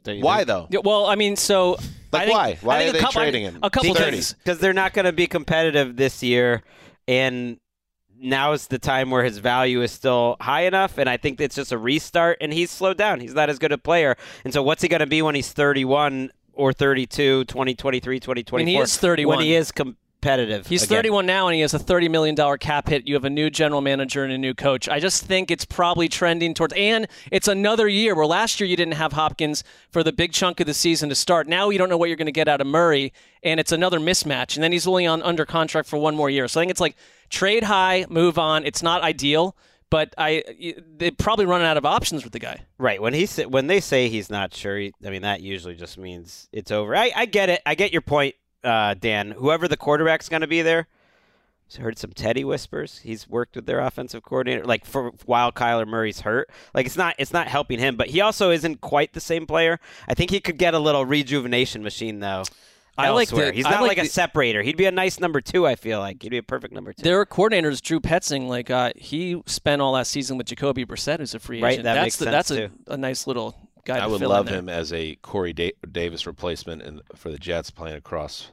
Why,
think?
though?
Yeah, well, I mean, so
Like,
I think,
why? Why
I think
are
a
they
couple,
trading him?
A couple
Because-
things.
because they're not going to be competitive this year, and now is the time where his value is still high enough. And I think it's just a restart, and he's slowed down. He's not as good a player, and so what's he going to be when he's 31? or 32, 2023, 2024.
And he is 31.
When he is competitive.
He's
again.
31 now, and he has a 30 million dollar cap hit. You have a new general manager and a new coach. I just think it's probably trending towards, and it's another year where last year you didn't have Hopkins for the big chunk of the season to start. Now you don't know what you're going to get out of Murray, and it's another mismatch. And then he's only on under contract for one more year. So I think it's like trade high, move on. It's not ideal. But I, they're probably running out of options with the guy.
Right when he when they say he's not sure, he, I mean that usually just means it's over. I, I get it. I get your point, uh, Dan. Whoever the quarterback's going to be there. I heard some Teddy whispers. He's worked with their offensive coordinator, like for while Kyler Murray's hurt. Like it's not it's not helping him, but he also isn't quite the same player. I think he could get a little rejuvenation machine though.
I like the-
He's
I
not
like
like,
the-
a separator. He'd be a nice number two. I feel like he'd be a perfect number two.
Their coordinators, Drew Petzing, like uh, he spent all last season with Jacoby Brissett, who's a free
Right,
agent.
that
that's
makes
the,
sense,
that's
too.
a, a nice little guy.
I would
in
love him as a Corey da- Davis replacement and for the Jets playing across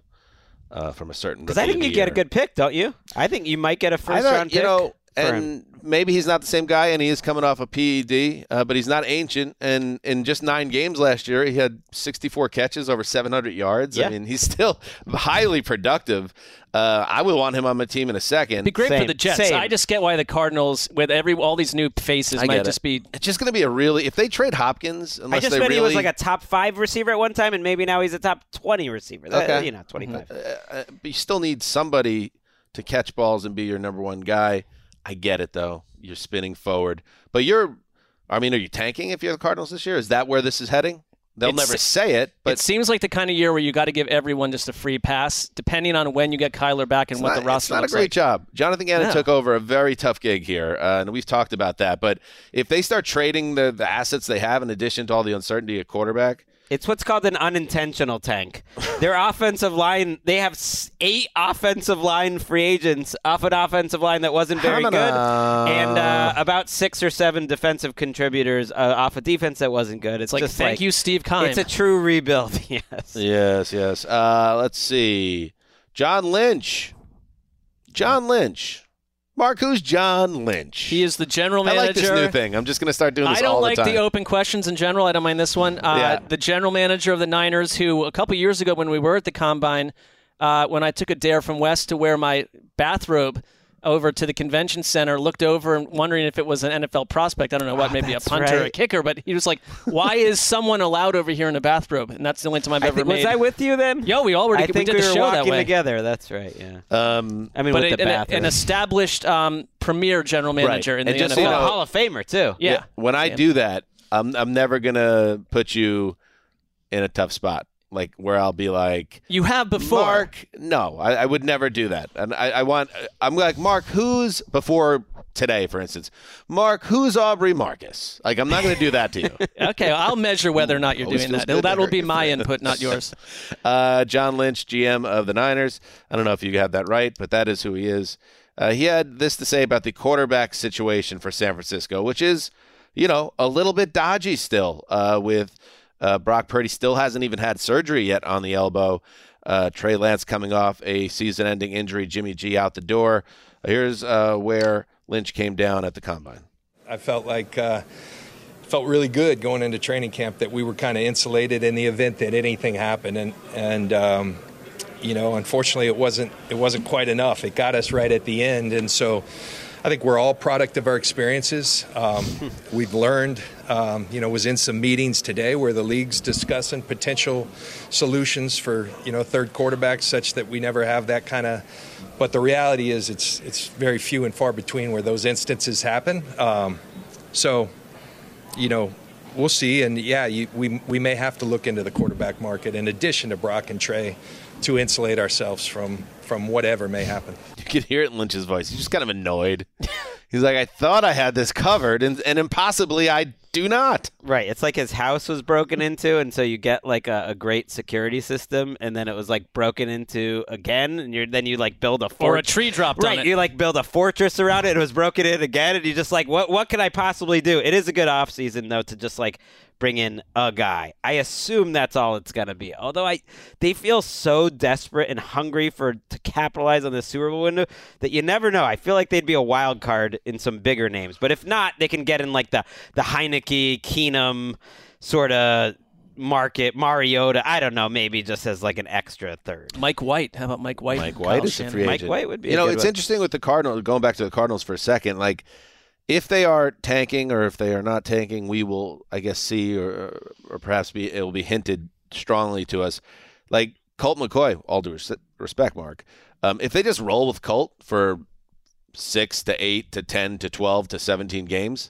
uh, from a certain.
Because I think you
the
get a good pick, don't you? I think you might get a first
thought,
round
you
pick.
know,
for him.
And maybe he's not the same guy, and he is coming off a PED, uh, but he's not ancient. And in just nine games last year, he had 64 catches, over 700 yards.
Yeah.
I mean, he's still (laughs) highly productive. Uh, I would want him on my team in a second.
Be great for the Jets.
same.
I just get why the Cardinals, with every all these new faces,
I
might just be.
It's just going to be a really if they trade Hopkins, unless
I just
they
meant
really
he was like a top five receiver at one time, and maybe now he's a top twenty receiver. That-
Okay.
you know, twenty five.
uh, uh, but you still need somebody to catch balls and be your number one guy. I get it though. You're spinning forward, but you're. I mean, are you tanking if you're the Cardinals this year? Is that where this is heading? They'll
It's-
never say it, but
it seems like the kind of year where you got to give everyone just a free pass, depending on when you get Kyler back and what
not,
the roster
it's not a great
like.
job. Jonathan Gannon
No.
took over a very tough gig here, uh, and we've talked about that. But if they start trading the, the assets they have in addition to all the uncertainty at quarterback,
It's what's called an unintentional tank. Their offensive line, they have eight offensive line free agents off an offensive line that wasn't very good, and uh, about six or seven defensive contributors uh, off a defense that wasn't good. It's
It's like,
just
thank
like,
you, Steve Kime.
It's a true rebuild. (laughs) yes.
yes, yes. Uh, let's see, John Lynch, John Lynch, Mark, who's John Lynch?
he is the general manager.
I like this new thing. I'm just going to start doing this
I don't
all
like
the time.
open questions in general. I don't mind this one. Uh,
Yeah.
The general manager of the Niners, who a couple years ago when we were at the combine, uh, when I took a dare from West to wear my bathrobe over to the convention center, looked over and wondering if it was an NFL prospect. I don't know what,
Oh,
maybe a
that's
punter, or a kicker, but he was like, "Why is someone allowed over here in a bathrobe?" And that's the only time I've
I
ever
think,
made.
was I with you then?
Yo, we already
I
we
think
did
we
the
were
show that way.
together. That's right. Yeah.
um,
I mean,
But
with
it-
the
an,
bathroom.
an established um, premier general manager in
And
the
just
NFL.
you know-
Hall of Famer too.
yeah.
when I
Yeah.
do that, I'm I'm never gonna put you in a tough spot, like where I'll be like,
You have before.
Mark, no, I, I would never do that. And I, I want, I'm like, Mark, who's before today, for instance, Mark, who's Aubrey Marcus? Like, I'm not going to do that to you. (laughs)
Okay, I'll measure whether or not you're
Always
doing that.
good
That'll be my input, not (laughs) yours.
Uh, John Lynch, GM of the Niners. I don't know if you have that right, but that is who he is. Uh, he had this to say about the quarterback situation for San Francisco, which is, you know, a little bit dodgy still. Uh, with uh, Brock Purdy still hasn't even had surgery yet on the elbow. Uh, Trey Lance coming off a season-ending injury. Jimmy G out the door. Here's uh, where Lynch came down at the combine.
I felt like uh, felt really good going into training camp that we were kind of insulated in the event that anything happened, and and um, you know, unfortunately, it wasn't it wasn't quite enough. It got us right at the end, and so. I think we're all product of our experiences. Um, (laughs) we've learned, um, you know, was in some meetings today where the league's discussing potential solutions for, you know, third quarterbacks such that we never have that kind of. But the reality is, it's it's very few and far between where those instances happen. Um, so, you know, we'll see. And yeah, you, we we may have to look into the quarterback market in addition to Brock and Trey to insulate ourselves from from whatever may happen.
You could hear it in Lynch's voice. He's just kind of annoyed. He's like, I thought I had this covered, and, and impossibly I do not.
Right. It's like his house was broken into, and so you get like a, a great security system, and then it was like broken into again, and you're then you like build a fort-
Or a tree dropped
right.
on it.
You like build a fortress around it. and It was broken in again, and you just like, what what can I possibly do? It is a good off season though to just like bring in a guy. I assume that's all it's gonna be. Although I, they feel so desperate and hungry for to capitalize on the Super Bowl window that you never know. I feel like they'd be a wild card in some bigger names, but if not, they can get in like the the Heinicke, Keenum sort of market Mariota. I don't know, maybe just as like an extra third.
Mike White. How about Mike White?
Mike
Kyle
White is a
Shanahan?
free
Mike. White would be
You
a
know,
good
it's
one.
interesting with the Cardinals. Going back to the Cardinals for a second, like if they are tanking or if they are not tanking, we will, I guess, see or or perhaps be it will be hinted strongly to us. Like Colt McCoy, all due respect, Mark. Um, if they just roll with Colt for six to eight to ten to twelve to seventeen games,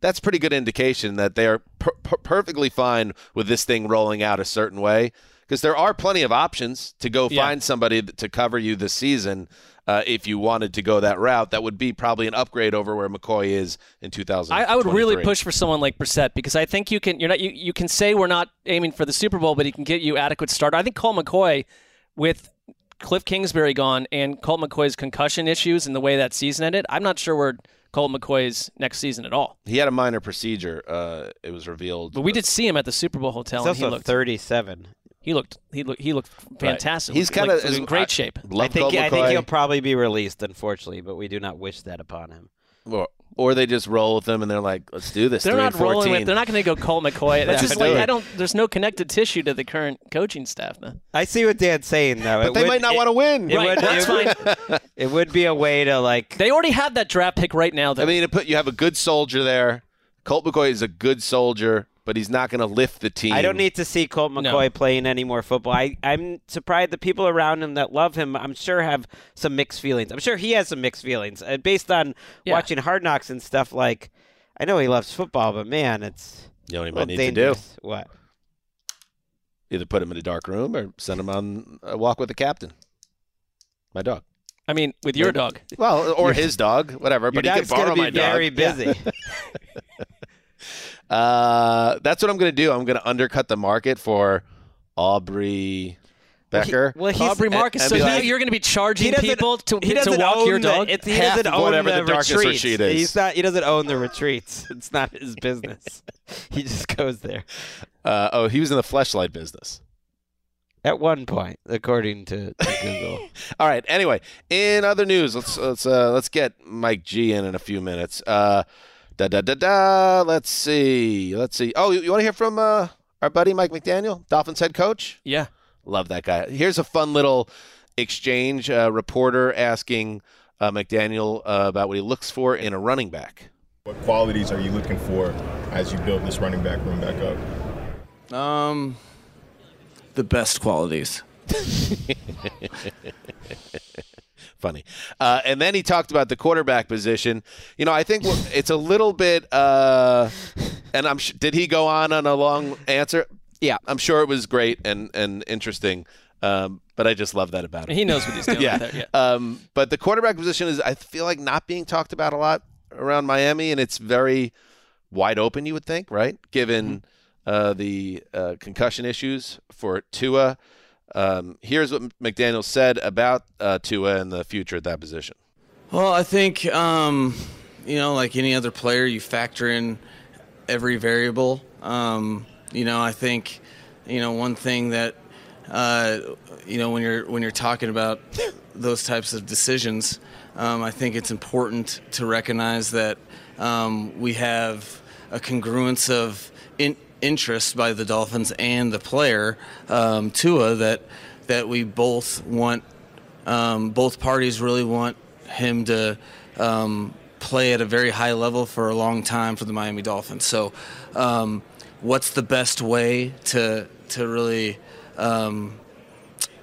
that's pretty good indication that they are per- per- perfectly fine with this thing rolling out a certain way. Because there are plenty of options to go
Yeah.
find somebody to cover you this season. Uh, if you wanted to go that route, that would be probably an upgrade over where McCoy is in 2000.
I, I would really push for someone like Brissett because I think you can. You're not. You, you can say we're not aiming for the Super Bowl, but he can get you adequate starter. I think Colt McCoy, with Cliff Kingsbury gone and Colt McCoy's concussion issues and the way that season ended, I'm not sure we're Colt McCoy's next season at all.
He had a minor procedure. Uh, it was revealed.
But we did see him at the Super Bowl hotel,
He's
and he looked
37.
He looked he looked he looked fantastic.
He's
Looked
kind
like
of
in great shape.
I think I think he'll probably be released, unfortunately, but we do not wish that upon him.
or, or they just roll with him and they're like, let's do this.
They're not rolling
14.
with. They're not going to go Colt McCoy. (laughs) That's just like. I don't. There's no connected tissue to the current coaching staff now.
I see what Dan's saying, though.
But
It
they
would-
might not want to win.
It
Right,
would,
that's
it, would- (laughs) it would be a way to like.
They already have that draft pick right now. Though.
I mean, to put you have a good soldier there. Colt McCoy is a good soldier, but he's not going to lift the team.
I don't need to see Colt McCoy playing any more football. I, I'm surprised the people around him that love him, I'm sure, have some mixed feelings. I'm sure he has some mixed feelings. Uh, based on
Yeah.
watching Hard Knocks and stuff, like, I know he loves football, but man, it's.
You know what he might
little
need to do?
What?
Either put him in a dark room or send him on a walk with the captain. My dog.
I mean, with your dog.
Well, or (laughs) his dog, whatever.
Your
But he can
dog's gonna
borrow
be
my
very
dog.
busy. (laughs)
Uh, that's what I'm going to do. I'm going to undercut the market for Aubrey Becker.
well, he's-
Aubrey Marcus.
and
So
like,
you're going to be charging
He doesn't-
people to,
he
to walk
own
your
the-
dog.
it's- he
Half
doesn't
of
own
whatever
the,
the darkest
retreats.
retreat is.
He's not. He doesn't own the retreats. (laughs) It's not his business. (laughs) he just goes there.
uh, oh, he was in the fleshlight business.
At one point, according to, to Google. (laughs)
All right. Anyway, in other news, let's let's uh, let's get Mike G in in a few minutes. Uh, da da da da. Let's see. Let's see. Oh, you, you want to hear from uh, our buddy Mike McDaniel, Dolphins head coach?
Yeah.
Love that guy. Here's a fun little exchange. Uh, reporter asking uh, McDaniel uh, about what he looks for in a running back.
What qualities are you looking for as you build this running back room back up?
Um, the best qualities. (laughs)
Funny. Uh, and then he talked about the quarterback position. You know, I think it's a little bit. Uh, and I'm. Sh- did he go on on a long answer?
Yeah,
I'm sure it was great and and interesting. Um, but I just love that about him.
He knows what he's doing (laughs)
yeah.
there, yeah.
Um, but the quarterback position is, I feel like, not being talked about a lot around Miami, and it's very wide open. You would think, right? Given uh, the uh, concussion issues for Tua. Um, here's what McDaniel said about uh, Tua and the future at that position.
Well, I think um, you know, like any other player, you factor in every variable. Um, you know, I think you know one thing that uh, you know when you're when you're talking about those types of decisions, um, I think it's important to recognize that um, we have a congruence of in, interest by the Dolphins and the player um, Tua that that we both want. Um, both parties really want him to um, play at a very high level for a long time for the Miami Dolphins. So, um, what's the best way to to really um,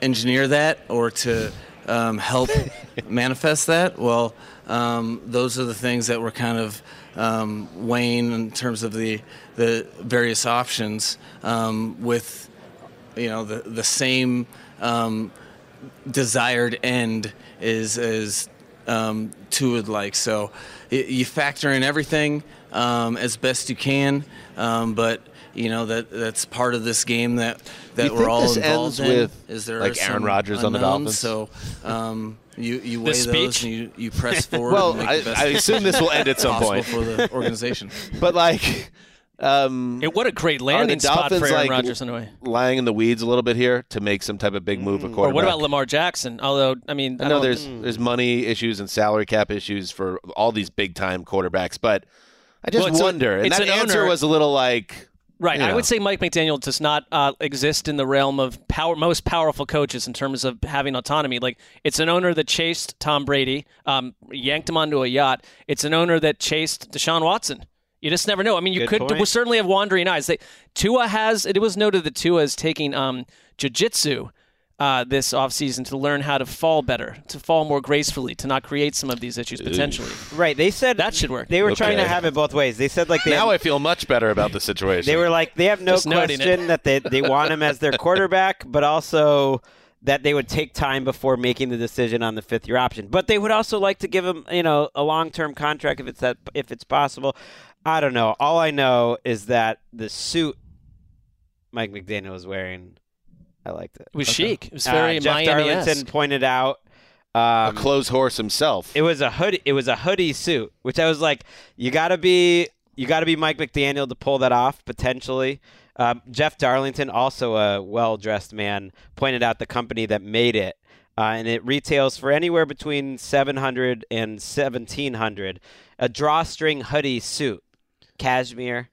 engineer that or to um, help (laughs) manifest that? Well, um, those are the things that we're kind of um, weighing in terms of the the various options um, with you know the the same um, desired end is is um, two would like. So y- you factor in everything um, as best you can, um, but you know that that's part of this game that that we're all involved in.
with,
is there
like, Aaron Rodgers on the Dolphins?
So um, you you weigh
This
those and you, you press (laughs) forward.
Well,
and make
I-
the best
I (laughs) assume this will end at some
possible
point.
for the organization. (laughs)
But like, um,
It, what a great landing
the
spot
Dolphins
for Aaron
like
Rodgers in a way.
lying in the weeds a little bit here to make some type of big move? A
Or what about Lamar Jackson? Although, I mean,
I
I
know
don't-
there's there's money issues and salary cap issues for all these big time quarterbacks, but I just
Well, it's a-
wonder. and
it's
that
an
answer
owner-
was a little like
Right.
you
I would say Mike McDaniel does not uh, exist in the realm of power, most powerful coaches in terms of having autonomy. Like it's an owner that chased Tom Brady, um, yanked him onto a yacht. It's an owner that chased Deshaun Watson. You just never know. I mean, you
Good
could
point.
certainly have wandering eyes. They, Tua has. It was noted that Tua is taking um, jujitsu uh, this offseason to learn how to fall better, to fall more gracefully, to not create some of these issues potentially.
Right. They said
that should work.
They were trying to have it both ways. They said like they
now
had-
I feel much better about the situation.
They were like, they have no
Just
question that they, they want him as their quarterback, but also that they would take time before making the decision on the fifth year option. But they would also like to give him, you know, a long term contract if it's that if it's possible. I don't know. All I know is that the suit Mike McDaniel was wearing, I liked it.
It was chic. It was very
uh, Jeff
Miami-esque.
Darlington pointed out.
a
Um,
clothes horse himself.
it was a hoodie. It was a hoodie suit, which I was like, you got to be, you got to be Mike McDaniel to pull that off potentially. Um, Jeff Darlington, also a well-dressed man, pointed out the company that made it, uh, and it retails for anywhere between seven hundred and seventeen hundred. A drawstring hoodie suit, cashmere.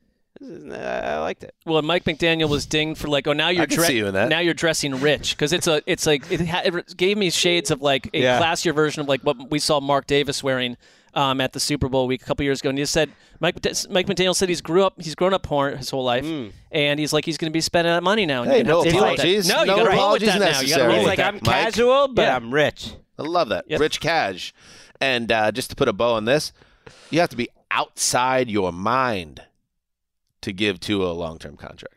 I liked it.
Well, Mike McDaniel was dinged for like, oh, now you're
could see you
now you're dressing rich because it's a it's like it, ha- it gave me shades of like a
Yeah.
classier version of like what we saw Mark Davis wearing um, at the Super Bowl week a couple years ago, and he just said Mike Mike McDaniel said he's grew up he's grown up poor his whole life, and he's like he's going to be spending that money now. and
Hey,
you're gonna
no
have to deal with
apologies.
No, you
No
got to
apologies
that now. You got
necessary.
He's like,
that.
I'm
Mike?
casual, but
Yeah.
I'm rich.
I love that.
Yep.
Rich cash. And uh, just to put a bow on this, you have to be outside your mind to give to a long term contract.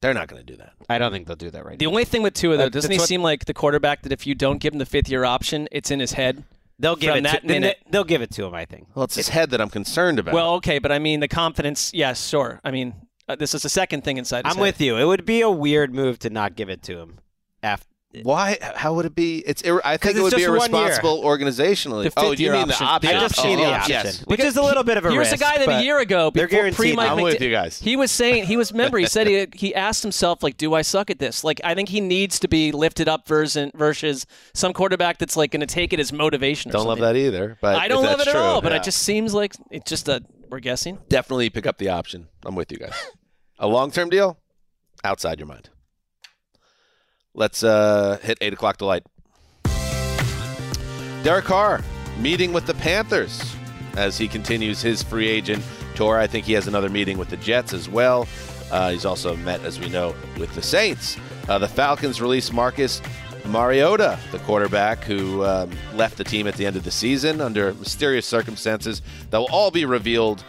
They're not going to do that.
I don't think they'll do that right now.
The
now.
only thing with Tua though,
Uh,
doesn't
that's
he
what-
seem like the quarterback that if you don't give him the fifth year option, it's in his head?
They'll give
from
it
that
to,
minute.
They'll give it to him. I think.
Well, it's his head that I'm concerned about.
Well, okay, but I mean the confidence. Yes, sure. I mean uh, this is the second thing inside. His
I'm
head.
with you. It would be a weird move to not give it to him. After
why? How would it be? It's. ir- I think it would be
just one year.
irresponsible organizationally. Oh, you
year
mean
option.
the option?
I just
option.
see the
Oh,
option,
Yes.
which is a little bit of a
Here's
risk.
a guy that a year ago,
they're
before pre Mike
I'm with you guys.
he was saying he was. Remember, he said he he asked himself like, "Do I suck at this?" Like, I think he needs to be lifted up versus versus some quarterback that's like going to take it as motivation. Or
Don't love that either. But
I don't love it
that's
at all. But
yeah.
it just seems like it's just a we're guessing.
definitely pick up the option. I'm with you guys. a long term deal, outside your mind. Let's uh, hit eight o'clock delight. Derek Carr meeting with the Panthers as he continues his free agent tour. I think he has another meeting with the Jets as well. Uh, he's also met, as we know, with the Saints. Uh, the Falcons released Marcus Mariota, the quarterback who um, left the team at the end of the season under mysterious circumstances that will all be revealed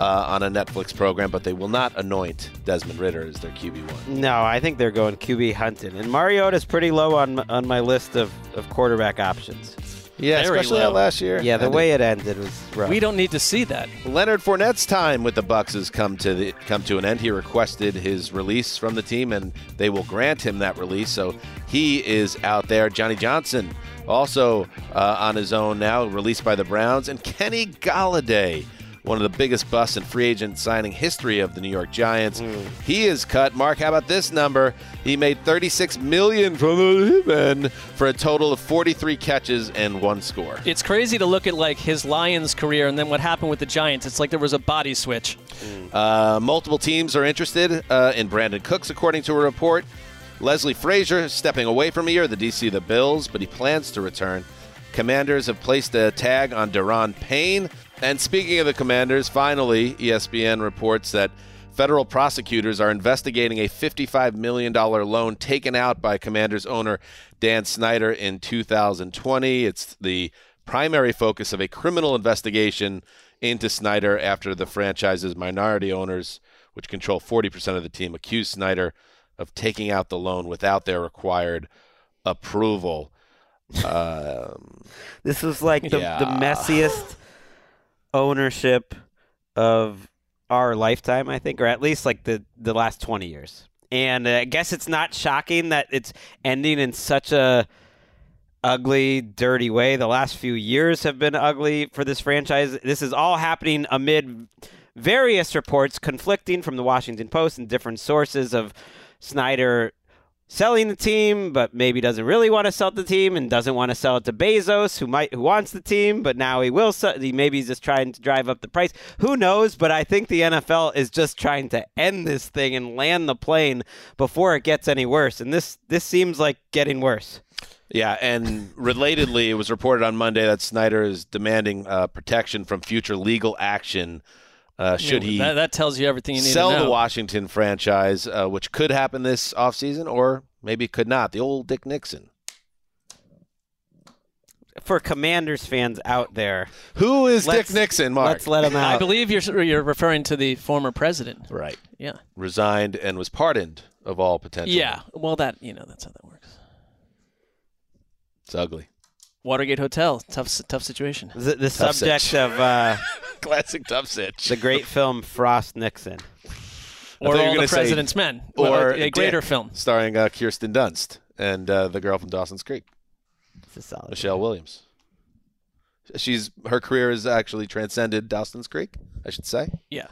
uh, on a Netflix program, but they will not anoint Desmond Ridder as their QB1.
No, I think they're going QB hunting, and Mariota's pretty low on on my list of, of quarterback options.
Yeah,
Very
especially
low.
that last year.
Yeah, the
And
way it ended was rough.
We don't need to see that.
Leonard Fournette's time with the Bucs has come to the, come to an end. He requested his release from the team, and they will grant him that release. So he is out there. Johnny Johnson also uh, on his own now, released by the Browns, and Kenny Golladay. One of the biggest busts in free agent signing history of the New York Giants. He is cut. Mark, how about this number? He made 36 million from the men for a total of 43 catches and one score.
It's crazy to look at like his Lions career and then what happened with the Giants. It's like there was a body switch.
Uh, multiple teams are interested uh, in Brandin Cooks, according to a report. Leslie Frazier stepping away from a year, the DC the Bills, but he plans to return. Commanders have placed a tag on Daron Payne. And speaking of the Commanders, finally, ESPN reports that federal prosecutors are investigating a $55 million loan taken out by Commanders owner Dan Snyder in 2020. It's the primary focus of a criminal investigation into Snyder after the franchise's minority owners, which control 40% of the team, accused Snyder of taking out the loan without their required approval. (laughs) Um,
This was like the, the messiest ownership of our lifetime, I think, or at least like the, the last 20 years. And I guess it's not shocking that it's ending in such a ugly, dirty way. The last few years have been ugly for this franchise. This is all happening amid various reports conflicting from the Washington Post and different sources of Snyder selling the team, but maybe doesn't really want to sell the team and doesn't want to sell it to Bezos, who might who wants the team, but now he will sell. He maybe he's just trying to drive up the price. Who knows? But I think the NFL is just trying to end this thing and land the plane before it gets any worse. And this this seems like getting worse.
Yeah, and relatedly, it was reported on Monday that Snyder is demanding uh, protection from future legal action. Uh, should he
That, that tells you everything you need
sell
to know.
the Washington franchise, uh, which could happen this offseason or maybe could not? The old Dick Nixon.
For Commanders fans out there,
Who is Dick Nixon, Mark?
let's let him out.
I believe you're you're referring to the former president.
Right.
Yeah.
Resigned and was pardoned of all potential.
Yeah. Well, that you know that's how that works.
It's ugly.
Watergate Hotel, tough tough situation.
the, the
Tough
subject
sitch.
of uh, (laughs)
Classic tough sitch.
the great film Frost Nixon.
Or
thought you were
all the President's Men,
Or
a greater film.
starring uh, Kirsten Dunst and uh, the girl from Dawson's Creek,
It's a solid.
Michelle Williams. She's her career has actually transcended Dawson's Creek. I should say.
Yeah.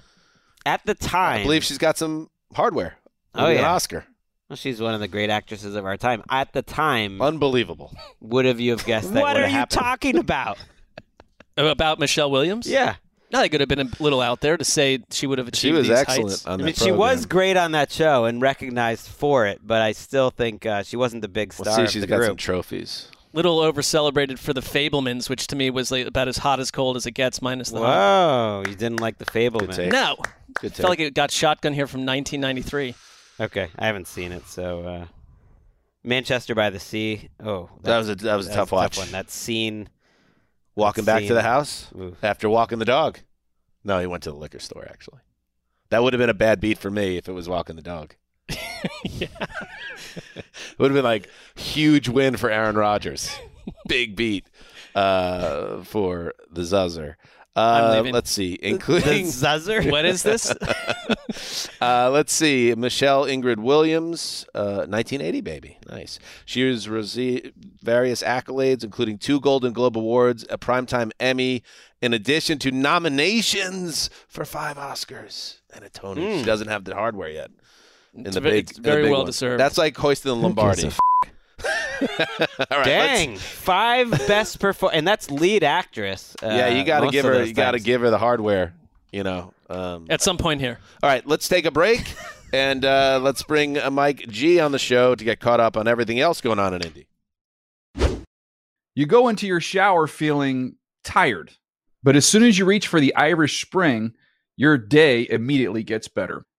At the time,
I believe she's got some hardware.
Oh,
Maybe an
yeah.
Oscar.
Well, she's one of the great actresses of our time. At the time,
Unbelievable.
would have you have guessed that
What are you
happened? talking about? (laughs)
About Michelle Williams?
Yeah.
No, they could have been a little out there to say she would have achieved She
was
these
excellent
heights.
on
I mean, she was great on that show and recognized for it, but I still think uh, she wasn't the big star.
Let's see,
of
she's
the
got some
group.
trophies.
Little over celebrated for the Fabelmans, which to me was like about as hot as cold as it gets, minus the hot.
You didn't like the Fabelman?
take.
No,
Good
felt like it got shotgun here from 1993.
Okay, I haven't seen it, so uh, Manchester by the Sea. Oh,
That was a that was a tough watch.
one. That scene.
Walking
that
back to the house
Oof.
after walking the dog. No, he went to the liquor store actually. That would have been a bad beat for me if it was walking the dog. (laughs) it would have been like huge win for Aaron Rodgers. Big beat uh, for the Zuzzer. Uh, let's see, (laughs) including (laughs)
Zuzzer?
What is this? (laughs)
uh, let's see. Michelle Ingrid Williams, uh, 1980 baby. Nice. She has received various accolades, including two Golden Globe Awards, a Primetime Emmy, in addition to nominations for five Oscars and a Tony.
Mm.
She doesn't have the hardware yet. In
It's
the big, in the
very
big
well
one.
deserved.
That's like hoisting the Lombardi. (laughs) right,
Dang,
let's-
five best perform, and that's lead actress. Uh,
yeah, you got to give her. You got to give her the hardware. You know. Um,
At some point here.
All right, let's take a break (laughs) and uh, let's bring uh, Mike G on the show to get caught up on everything else going on in Indy.
You go into your shower feeling tired, but as soon as you reach for the Irish Spring, your day immediately gets better.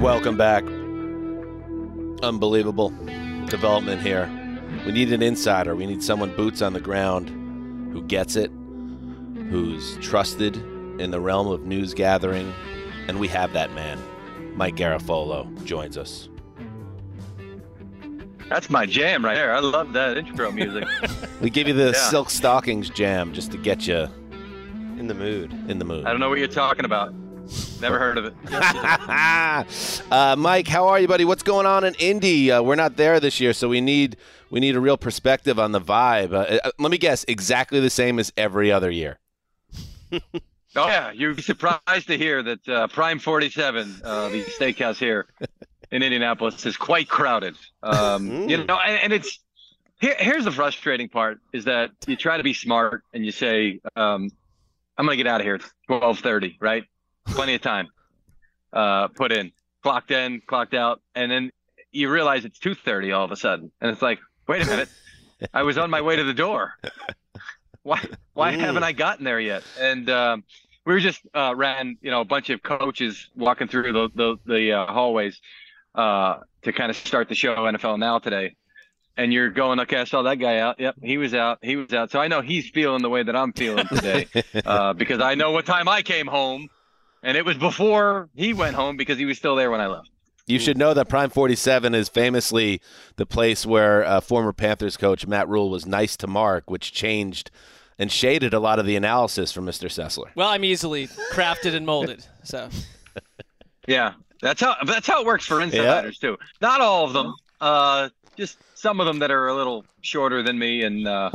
Welcome back. Unbelievable development here. We need an insider. We need someone boots on the ground who gets it, who's trusted in the realm of news gathering, and we have that man. Mike Garafolo joins us.
That's my jam right there. I love that intro music. (laughs)
We give you the
Yeah.
Silk Stockings jam just to get you
in the mood.
In the mood.
I don't know what you're talking about. Never heard of it. (laughs)
uh, Mike, how are you, buddy? What's going on in Indy? Uh, we're not there this year, so we need we need a real perspective on the vibe. Uh, uh, let me guess, exactly the same as every other year. (laughs)
Oh yeah, you'd be surprised to hear that uh, Prime 47, uh, the steakhouse here in Indianapolis, is quite crowded. Um, (laughs) you know, and, and it's here, here's the frustrating part: is that you try to be smart and you say, um, "I'm gonna get out of here at 12:30," right? Plenty of time uh, put in, clocked in, clocked out, and then you realize it's 2:30 all of a sudden, and it's like, wait a minute, (laughs) I was on my way to the door. Why why haven't I gotten there yet? And um, we were just uh, ran, you know, a bunch of coaches walking through the the, the uh, hallways uh, to kind of start the show NFL Now today. And you're going, okay, I saw that guy out. Yep, he was out. He was out. So I know he's feeling the way that I'm feeling today (laughs) uh, because I know what time I came home and it was before he went home because he was still there when I left.
You should know that Prime 47 is famously the place where uh, former Panthers coach Matt Rhule was nice to Mark, which changed and shaded a lot of the analysis from Mr. Sessler.
Well, I'm easily crafted and molded, so.
Yeah, that's how that's how it works for insiders too. Not all of them, uh, just some of them that are a little shorter than me and uh,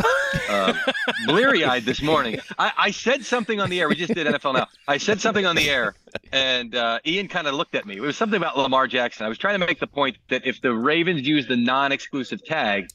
uh, bleary-eyed this morning. I, I said something on the air. We just did NFL now. I said something on the air, and uh, Ian kind of looked at me. It was something about Lamar Jackson. I was trying to make the point that if the Ravens use the non-exclusive tag,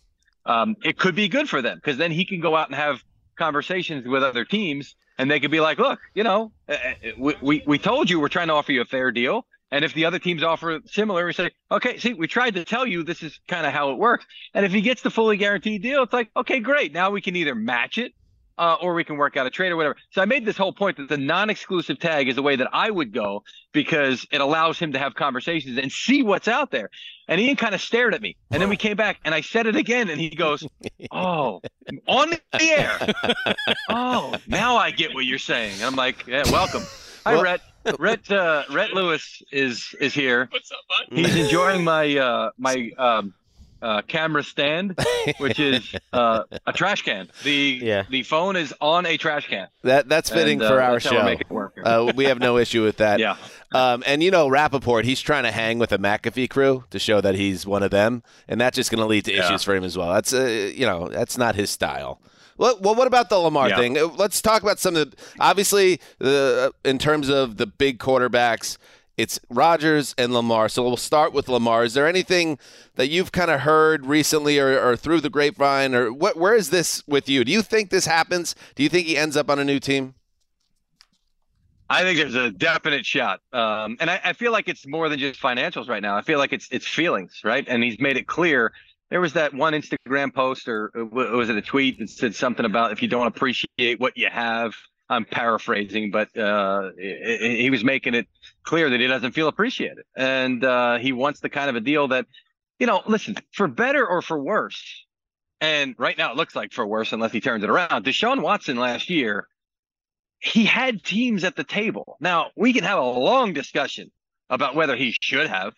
um, it could be good for them because then he can go out and have conversations with other teams, and they could be like, "Look, you know, uh, we we, we told you we're trying to offer you a fair deal." And if the other teams offer similar, we say, okay, see, we tried to tell you this is kind of how it works. And if he gets the fully guaranteed deal, it's like, okay, great. Now we can either match it uh, or we can work out a trade or whatever. So I made this whole point that the non-exclusive tag is the way that I would go because it allows him to have conversations and see what's out there. And Ian kind of stared at me, and then we came back, and I said it again, and he goes, (laughs) "Oh, on the air. (laughs) oh, now I get what you're saying." And I'm like, "Yeah, welcome." Hi,
Well-
Rhett. (laughs) Rhett uh, Rhett Lewis is is here. What's up, bud? He's enjoying my uh, my um, uh, camera stand, which is (laughs) uh, a trash can. The
Yeah.
the phone is on a trash can.
That that's fitting
And, uh,
for our
that's how we
show.
make it work.
Uh, we have no issue with that. (laughs)
Yeah.
Um, and you know, Rapoport, he's trying to hang with the McAfee crew to show that he's one of them, and that's just going to lead to
Yeah.
issues for him as well. That's uh, you know, that's not his style. Well, well, what about the Lamar
Yeah.
thing? Uh, Let's talk about some of the obviously the in terms of the big quarterbacks. It's Rodgers and Lamar. So we'll start with Lamar. Is there anything that you've kind of heard recently or, or through the grapevine, or what? Where is this with you? Do you think this happens? Do you think he ends up on a new team?
I think there's a definite shot, um, and I, I feel like it's more than just financials right now. I feel like it's it's feelings, right? And he's made it clear. There was that one Instagram post, or uh, was it a tweet that said something about if you don't appreciate what you have. I'm paraphrasing, but uh, he was making it clear that he doesn't feel appreciated, and uh, he wants the kind of a deal that, you know, listen, for better or for worse, and right now it looks like for worse unless he turns it around. Deshaun Watson last year he had teams at the table. Now we can have a long discussion about whether he should have,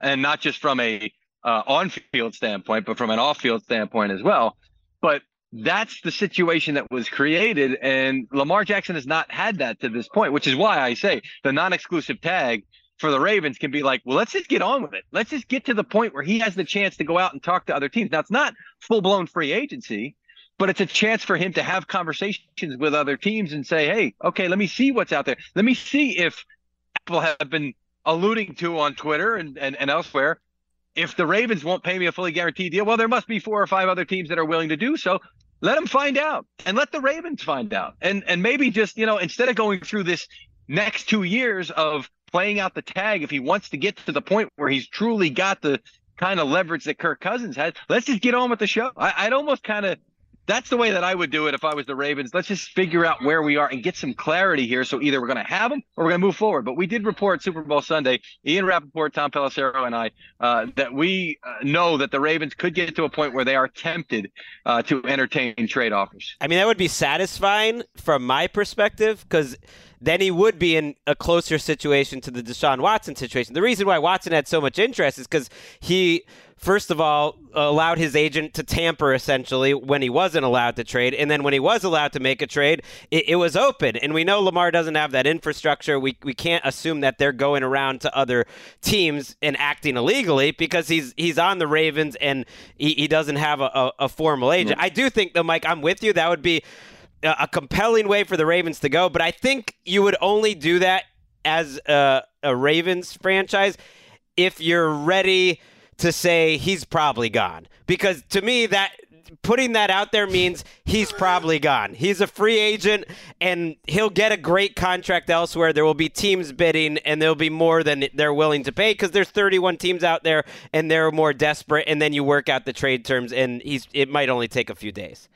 and not just from a uh, on-field standpoint, but from an off-field standpoint as well. But that's the situation that was created, and Lamar Jackson has not had that to this point, which is why I say the non-exclusive tag for the Ravens can be like, well, let's just get on with it. Let's just get to the point where he has the chance to go out and talk to other teams. Now it's not full-blown free agency but it's a chance for him to have conversations with other teams and say, hey, okay, let me see what's out there. Let me see if Apple have been alluding to on Twitter and, and, and elsewhere. If the Ravens won't pay me a fully guaranteed deal, well, there must be four or five other teams that are willing to do so. Let them find out and let the Ravens find out. And and maybe just, you know, instead of going through this next two years of playing out the tag, if he wants to get to the point where he's truly got the kind of leverage that Kirk Cousins has, let's just get on with the show. I, I'd almost kind of that's the way that I would do it if I was the Ravens. Let's just figure out where we are and get some clarity here. So either we're going to have them or we're going to move forward. But we did report Super Bowl Sunday, Ian Rapoport, Tom Pelissero, and I, uh, that we uh, know that the Ravens could get to a point where they are tempted uh, to entertain trade offers.
I mean, that would be satisfying from my perspective because then he would be in a closer situation to the Deshaun Watson situation. The reason why Watson had so much interest is because he, first of all, allowed his agent to tamper essentially when he wasn't allowed to trade. And then when he was allowed to make a trade, it, it was open. And we know Lamar doesn't have that infrastructure. We, we can't assume that they're going around to other teams and acting illegally because he's he's on the Ravens and he, he doesn't have a, a, a formal agent. I do think, though, Mike, I'm with you. That would be a a compelling way for the Ravens to go, but I think you would only do that as a, a Ravens franchise if you're ready to say he's probably gone. Because to me, that putting that out there means he's probably gone. He's a free agent and he'll get a great contract elsewhere. There will be teams bidding and there'll be more than they're willing to pay because there's 31 teams out there and they're more desperate. And then you work out the trade terms and he's it might only take a few days.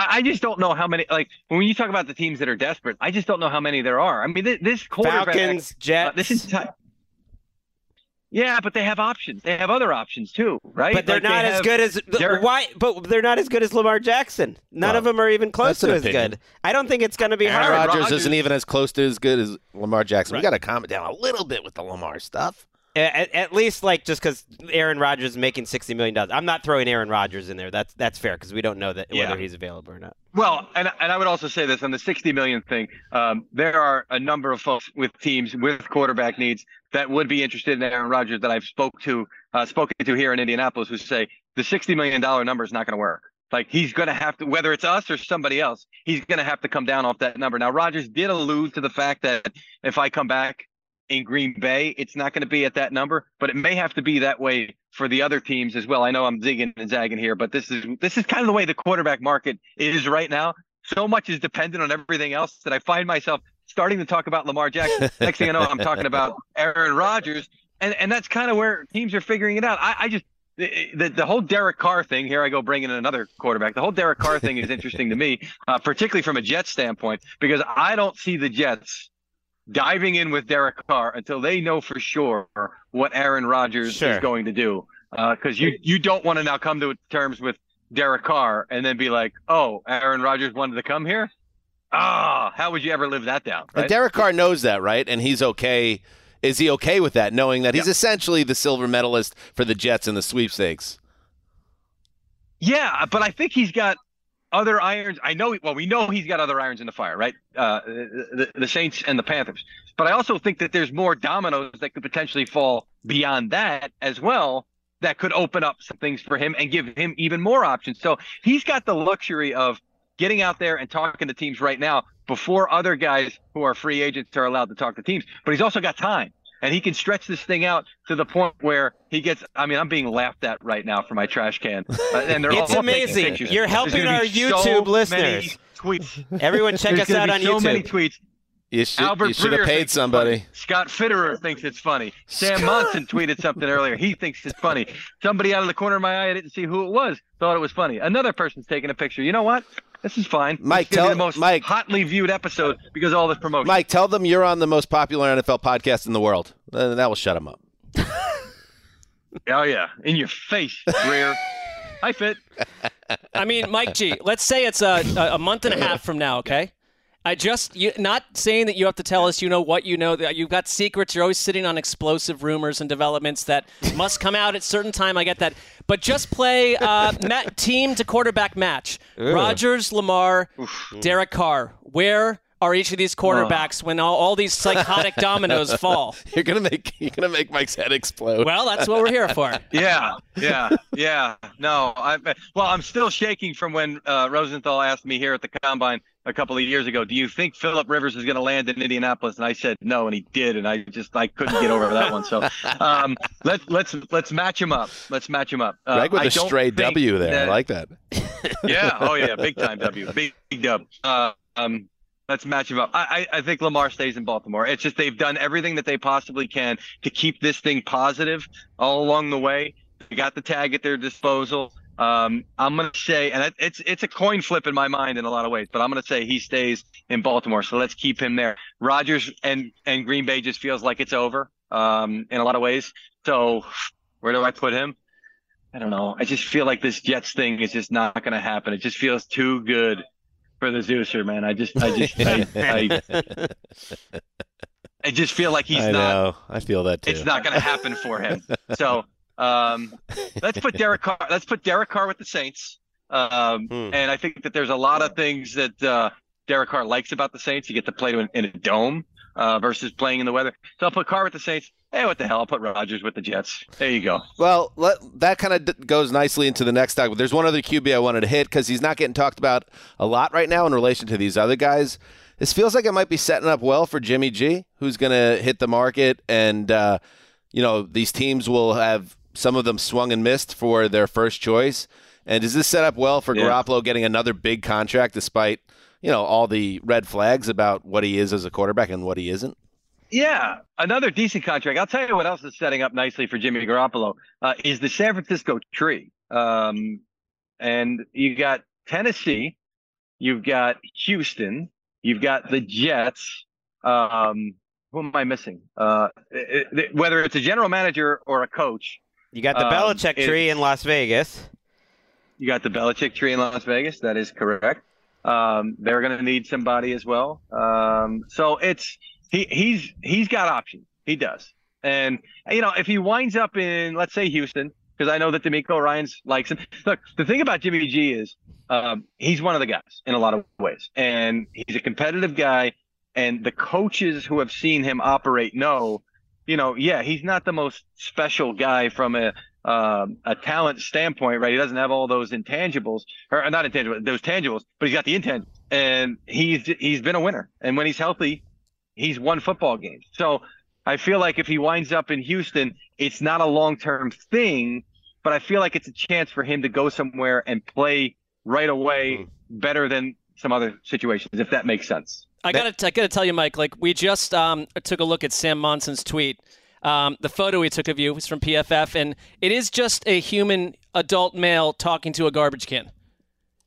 I just don't know how many. Like when you talk about the teams that are desperate, I just don't know how many there are. I mean, this, this quarterback,
Falcons,
uh,
Jets.
this entire Yeah, but they have options. They have other options too, right?
But they're
Like, they
not as
have
good as the,
Derek-
why. But they're not as good as Lamar Jackson. None
Well,
of them are even close
that's an
to as
opinion.
good. I don't think it's going to be
Aaron
hard.
Rodgers, isn't even as close to as good as Lamar Jackson. We got to calm it down a little bit with the Lamar stuff.
At, at least, like, just because Aaron Rodgers is making sixty million dollars, I'm not throwing Aaron Rodgers in there. That's that's fair because we don't know that
Yeah.
whether he's available or not.
Well, and and I would also say this on the 60 million thing. Um, there are a number of folks with teams with quarterback needs that would be interested in Aaron Rodgers that I've spoke to uh, spoken to here in Indianapolis who say the 60 million dollar number is not going to work. Like he's going to have to, whether it's us or somebody else, he's going to have to come down off that number. Now, Rodgers did allude to the fact that if I come back in Green Bay, it's not going to be at that number, but it may have to be that way for the other teams as well. I know I'm zigging and zagging here, but this is this is kind of the way the quarterback market is right now. So much is dependent on everything else that I find myself starting to talk about Lamar Jackson. (laughs) Next thing I know, I'm talking about Aaron Rodgers, and and that's kind of where teams are figuring it out. I, I just the, the the whole Derek Carr thing. Here I go bringing in another quarterback. The whole Derek Carr thing is interesting to me, uh, particularly from a Jets standpoint, because I don't see the Jets diving in with Derek Carr until they know for sure what Aaron Rodgers
Sure.
is going to do. Because you you don't want to now come to terms with Derek Carr and then be like, oh, Aaron Rodgers wanted to come here. Ah, how would you ever live that down?
And
right?
Derek Carr knows that, right? And he's okay. Is he okay with that, knowing that he's essentially the silver medalist for the Jets in the sweepstakes?
Yeah, but I think he's got other irons. I know. Well, we know he's got other irons in the fire, right? Uh, the, the Saints and the Panthers. But I also think that there's more dominoes that could potentially fall beyond that as well. That could open up some things for him and give him even more options. So he's got the luxury of getting out there and talking to teams right now before other guys who are free agents are allowed to talk to teams. But he's also got time. And he can stretch this thing out to the point where he gets. I mean, I'm being laughed at right now for my trash can, uh, and they're (laughs)
It's
all
amazing. You're helping our YouTube
so
listeners.
Tweets.
Everyone check
There's
us out
be
on
so
YouTube.
many tweets.
You should,
Albert
you should have paid somebody.
Scott Fitterer thinks it's funny. Sam Monson tweeted something earlier. He thinks it's funny. Somebody out of the corner of my eye, I didn't see who it was, thought it was funny. Another person's taking a picture. You know what? This is fine.
Mike,
it's gonna be
tell-
the most
Mike-
hotly viewed episode because of all this promotion.
Mike, tell them you're on the most popular NFL podcast in the world. Uh, that will shut them up. (laughs)
Oh yeah, in your face, Greer. (laughs) Hi, Fit.
I mean, Mike G. Let's say it's a, a a month and a half from now. Okay. I just you not saying that you have to tell us you know what you know that you've got secrets. You're always sitting on explosive rumors and developments that must come out at certain time. I get that, but just play uh, (laughs) ma- team to quarterback match.
Ugh.
Rodgers, Lamar, Derek Carr. Where are each of these quarterbacks when all, all these psychotic (laughs) dominoes fall? (laughs)
You're gonna make you're gonna make Mike's head explode.
Well, that's what we're here for.
Yeah, yeah, yeah. No, I well, I'm still shaking from when uh, Rosenthal asked me here at the combine a couple of years ago. Do you think Philip Rivers is going to land in Indianapolis? And I said no, and he did, and I just I couldn't get over that one. So (laughs) um, let's let's let's match him up. Let's match him up. Uh,
Greg with
I
a stray W there. I like that. (laughs)
yeah. Oh yeah. Big (laughs) time W. Big, big dub. Uh, um, let's match him up. I, I I think Lamar stays in Baltimore. It's just they've done everything that they possibly can to keep this thing positive all along the way. They got the tag at their disposal. Um, I'm gonna say, and it's it's a coin flip in my mind in a lot of ways, but I'm gonna say he stays in Baltimore. So let's keep him there. Rodgers and and Green Bay just feels like it's over um, in a lot of ways. So where do I put him? I don't know. I just feel like this Jets thing is just not going to happen. It just feels too good for the Zeuser, man. I just, I just, I, I, (laughs) I just feel like he's
I
not.
know. I feel that too.
It's not going to happen for him. So um, let's put Derek Carr. Let's put Derek Carr with the Saints. Um,
Hmm.
And I think that there's a lot of things that uh, Derek Carr likes about the Saints. You get to play to in, in a dome uh, versus playing in the weather. So I'll put Carr with the Saints. Hey, what the hell? I'll put Rodgers with the Jets. There you go.
Well, let, that kind of d- goes nicely into the next topic. There's one other QB I wanted to hit because he's not getting talked about a lot right now in relation to these other guys. This feels like it might be setting up well for Jimmy G, who's going to hit the market, and uh, you know these teams will have some of them swung and missed for their first choice. And does this set up well for
Yeah.
Garoppolo getting another big contract, despite you know all the red flags about what he is as a quarterback and what he isn't?
Yeah, another decent contract. I'll tell you what else is setting up nicely for Jimmy Garoppolo uh, is the San Francisco tree. Um, and you've got Tennessee, you've got Houston, you've got the Jets, um, who am I missing? Uh, it, it, whether it's a general manager or a coach.
You got the
um,
Belichick
it-
tree in Las Vegas.
You got the Belichick tree in Las Vegas. That is correct. Um, they're going to need somebody as well. Um, so it's he he's he's got options. He does. And you know, if he winds up in let's say Houston, because I know that DeMeco Ryans likes him. Look, the thing about Jimmy G is um, he's one of the guys in a lot of ways, and he's a competitive guy. And the coaches who have seen him operate know, you know, yeah, he's not the most special guy from a um, a talent standpoint, right? He doesn't have all those intangibles, or not intangibles, those tangibles, but he's got the intangibles, and he's he's been a winner. And when he's healthy, he's won football games. So I feel like if he winds up in Houston, it's not a long term thing, but I feel like it's a chance for him to go somewhere and play right away better than some other situations, if that makes sense.
I gotta, I gotta tell you, Mike. Like we just um, took a look at Sam Monson's tweet. Um, the photo he took of you was from PFF, and it is just a human adult male talking to a garbage can.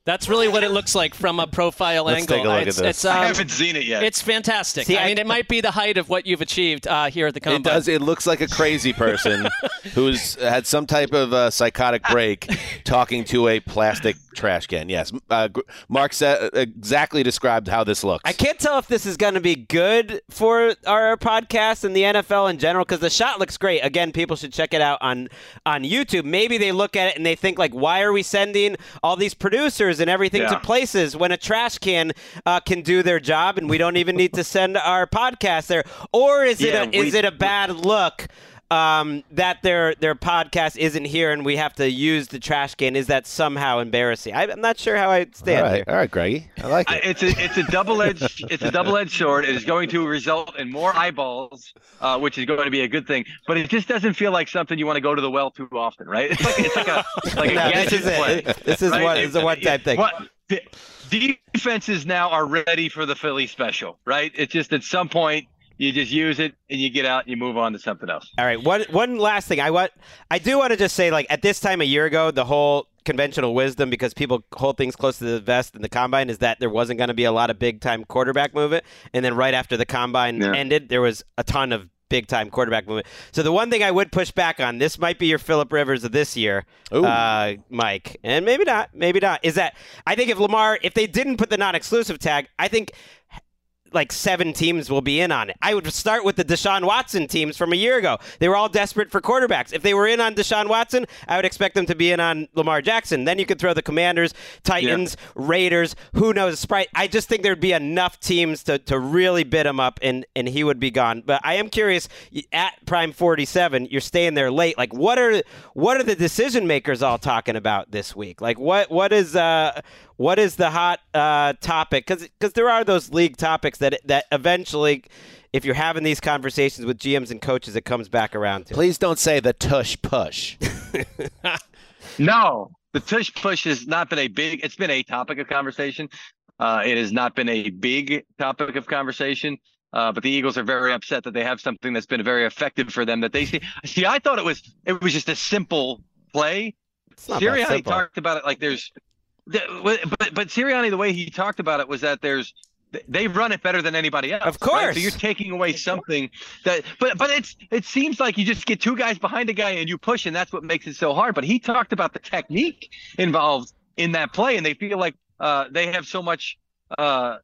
That's really what it looks like from a profile
Let's
angle.
take a look at
it's,
this.
It's, um,
I haven't seen it yet.
It's fantastic.
See,
I
I-
mean, it might be the height of what you've achieved uh, here at the
company.
It
does. It looks like a crazy person (laughs) who's had some type of uh, psychotic break, (laughs) talking to a plastic trash can. Yes, uh, Mark sa- exactly described how this looks.
I can't tell if this is going to be good for our podcast and the NFL in general because the shot looks great. Again, people should check it out on on YouTube. Maybe they look at it and they think like, why are we sending all these producers and everything to places when a trash can uh, can do their job and we don't even need to send our podcast there? Or is
Yeah,
it a, is it a bad look? Um, that their their podcast isn't here and we have to use the trash can is that somehow embarrassing? I, I'm not sure how I stand
all right,
here.
all right, Greggy. I like
I-
it.
it's a it's a double edged it's a double edged sword. It is going to result in more eyeballs, uh, which is going to be a good thing. But it just doesn't feel like something you want to go to the well too often, right? It's like it's like a like a (laughs)
No, this
gadget
is it. This is
right?
one- this is a one-time thing.
What, defenses now are ready for the Philly special, right? It's just at some point you just use it and you get out and you move on to something else.
All right, one one last thing. I want I do want to just say like at this time a year ago, the whole conventional wisdom because people hold things close to the vest in the combine is that there wasn't going to be a lot of big time quarterback movement, and then right after the combine
Yeah.
ended, there was a ton of big time quarterback movement. So the one thing I would push back on, this might be your Philip Rivers of this year, uh, Mike, and maybe not, maybe not, is that I think if Lamar, if they didn't put the non-exclusive tag, I think like seven teams will be in on it. I would start with the Deshaun Watson teams from a year ago. They were all desperate for quarterbacks. If they were in on Deshaun Watson, I would expect them to be in on Lamar Jackson. Then you could throw the Commanders, Titans, Raiders, who knows, Sprite. I just think there'd be enough teams to, to really bid him up and, and he would be gone. But I am curious at Prime 47, you're staying there late. Like what are what are the decision makers all talking about this week? Like what what is uh what is the hot uh, topic? Because there are those league topics that that eventually, if you're having these conversations with GMs and coaches, it comes back around to.
Please don't say the tush push. (laughs)
No, the tush push has not been a big. It's been a topic of conversation. Uh, it has not been a big topic of conversation. Uh, but the Eagles are very upset that they have something that's been very effective for them. That they see. See, I thought it was it was just a simple play.
not that
Sirianni talked about it like there's, the- but but Sirianni the way he talked about it was that there's they run it better than anybody else.
Of
right?
course.
So you're taking away something that, but but it's it seems like you just get two guys behind a guy and you push, and that's what makes it so hard. But he talked about the technique involved in that play, and they feel like uh, they have so much. Uh,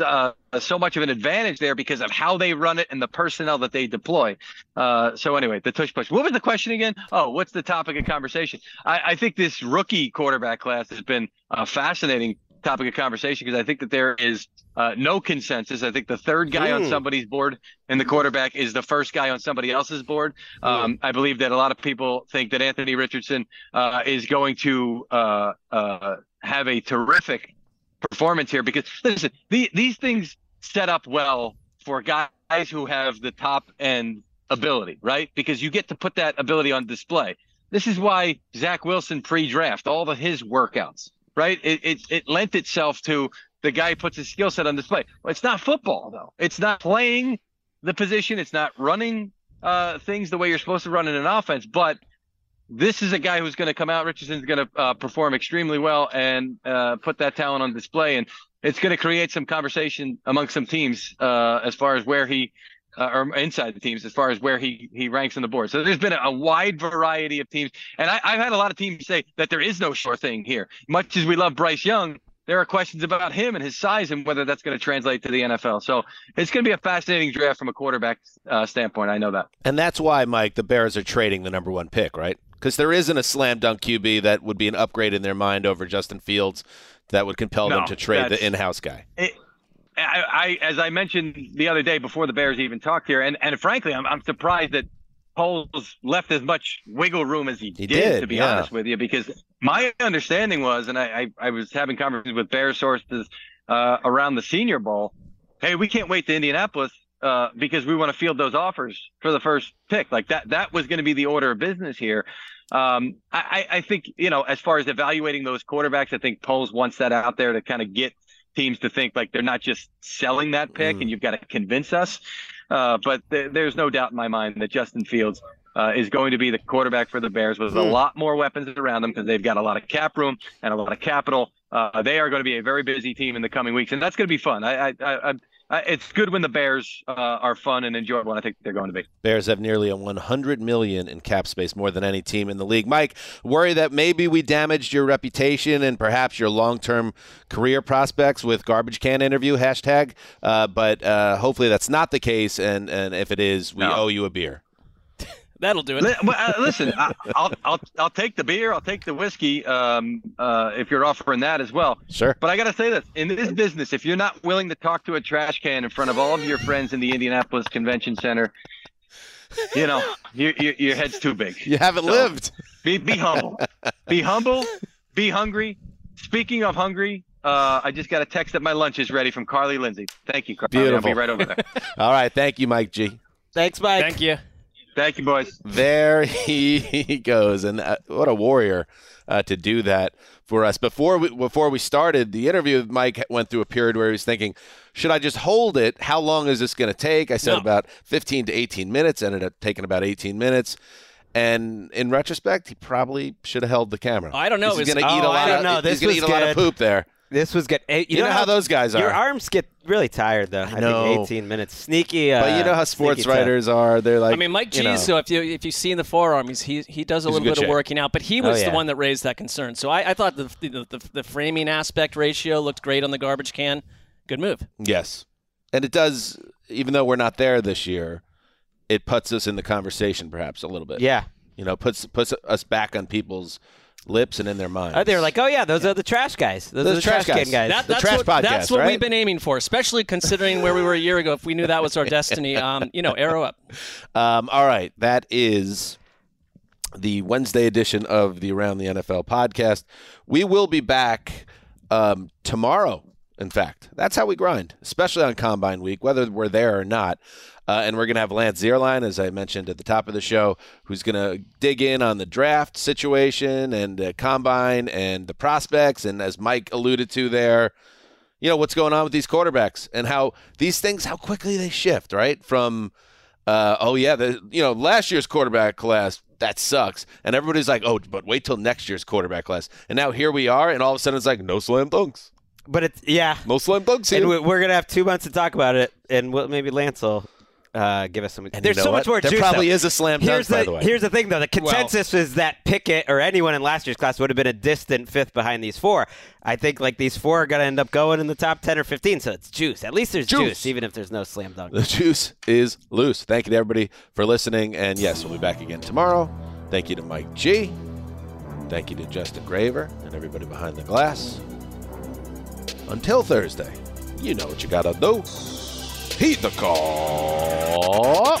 uh, so much of an advantage there because of how they run it and the personnel that they deploy. Uh, so anyway, the tush push. What was the question again? Oh, what's the topic of conversation? I, I think this rookie quarterback class has been a fascinating topic of conversation because I think that there is uh, no consensus. I think the third guy on
Hmm.
somebody's board and the quarterback is the first guy on somebody else's board. Um, I believe that a lot of people think that Anthony Richardson uh, is going to uh, uh, have a terrific performance here because listen, the, these things set up well for guys who have the top end ability, right? Because you get to put that ability on display. This is why Zach Wilson pre-draft all of his workouts, right? It it, it lent itself to the guy puts his skill set on display. Well, it's not football though. It's not playing the position. It's not running uh, things the way you're supposed to run in an offense. But this is a guy who's going to come out. Richardson's going to uh, perform extremely well and uh, put that talent on display. And it's going to create some conversation among some teams uh, as far as where he uh, or inside the teams as far as where he he ranks on the board. So there's been a, a wide variety of teams, and I, I've had a lot of teams say that there is no sure thing here. Much as we love Bryce Young, there are questions about him and his size and whether that's going to translate to the NFL. So it's going to be a fascinating draft from a quarterback uh, standpoint. I know that.
And that's why, Mike, the Bears are trading the number one pick, right? Because there isn't a slam dunk QB that would be an upgrade in their mind over Justin Fields that would compel them to trade the in-house guy.
It, I, I, as I mentioned the other day before the Bears even talked here, and, and frankly, I'm, I'm surprised that Poles left as much wiggle room as he,
He
did,
did,
to be
yeah.
honest with you, because my understanding was, and I, I, I was having conversations with Bears sources uh, around the Senior Bowl. Hey, we can't wait to Indianapolis uh, because we want to field those offers for the first pick. Like that, that was going to be the order of business here. Um, I, I think you know, as far as evaluating those quarterbacks, I think Poles wants that out there to kind of get teams to think like they're not just selling that pick, and you've got to convince us. Uh, but th- there's no doubt in my mind that Justin Fields uh, is going to be the quarterback for the Bears with a
Hmm.
lot more weapons around them because they've got a lot of cap room and a lot of capital. Uh, they are going to be a very busy team in the coming weeks, and that's going to be fun. I, I, I, I, it's good when the Bears uh, are fun and enjoyable. And I think they're going to be.
Bears have nearly a 100 million in cap space, more than any team in the league. Mike, worry that maybe we damaged your reputation and perhaps your long-term career prospects with garbage can interview hashtag. Uh, but uh, hopefully that's not the case, and and if it is, we owe you a beer.
That'll do it.
Well, uh, listen, I, I'll I'll I'll take the beer, I'll take the whiskey, um, uh, if you're offering that as well.
Sure.
But I got to say this: in this business, if you're not willing to talk to a trash can in front of all of your friends in the Indianapolis Convention Center, you know, your your, your head's too big.
You haven't
So,
lived.
Be be humble. be humble. Be hungry. Speaking of hungry, uh, I just got a text that my lunch is ready from Carly Lindsay. Thank you, Carly.
Beautiful.
I'll be right over there. (laughs)
All right, thank you, Mike G.
Thanks, Mike.
Thank you.
Thank you, boys.
There he (laughs) goes, and uh, what a warrior uh, to do that for us. Before we before we started the interview, Mike went through a period where he was thinking, "Should I just hold it? How long is this going to take?" I said
No.
about 15 to 18 minutes. Ended up taking about 18 minutes. And in retrospect, he probably should have held the camera.
I don't know.
He's going to eat
Oh,
a lot
I don't
of.
know.
He's
This
going to eat
was
a lot of poop there.
This was good. Hey,
You know how those guys are.
Your arms get really tired, though. I,
know.
think 18 minutes. Sneaky. Uh,
but you know how sports
sneaky tough.
writers are. They're like,
I mean, Mike G.
you know.
So if you if you see in the forearm, he's, he he does a
He's
little
good
bit of working out, but he
Oh,
was
yeah.
the one that raised that concern. So I, I thought the, the the the framing aspect ratio looked great on the garbage can. Good move.
Yes. And it does, even though we're not there this year, it puts us in the conversation perhaps a little bit.
Yeah.
You know, puts puts us back on people's lips and in their minds.
Oh, they were like, oh, yeah, those are the trash guys. Those,
Those
are the
trash
trash,
guys.
can guys.
That,
The
that's
trash
what,
podcast,
That's what
right?
we've been aiming for, especially considering where we were a year ago. If we knew that was our destiny, um, you know, arrow up. (laughs)
Um, all right, that is the Wednesday edition of the Around the NFL podcast. We will be back um, tomorrow. In fact, that's how we grind, especially on Combine Week, whether we're there or not. Uh, and we're going to have Lance Zierlein, as I mentioned at the top of the show, who's going to dig in on the draft situation and Combine and the prospects. And as Mike alluded to there, you know, what's going on with these quarterbacks and how these things, how quickly they shift, right? From uh, oh yeah, the you know last year's quarterback class that sucks, and everybody's like, oh, but wait till next year's quarterback class, and now here we are, and all of a sudden it's like no slam dunks,
but it's, yeah.
no slam dunks here.
And we- we're going to have two months to talk about it, and we'll, maybe Lance will uh, give us some.
And
There's
you know
so
what?
much more
There
juice,
probably
though.
is a slam
here's
dunk, by
the,
the way.
Here's the thing, though. The consensus is that Pickett or anyone in last year's class would have been a distant fifth behind these four. I think like these four are going to end up going in the top 10 or 15, so it's juice. At least there's
Juice.
juice, even if there's no slam dunk.
the juice is loose. Thank you to everybody for listening, and yes, we'll be back again tomorrow. Thank you to Mike G. Thank you to Justin Graver and everybody behind the glass. Until Thursday, you know what you gotta do. Heed the call.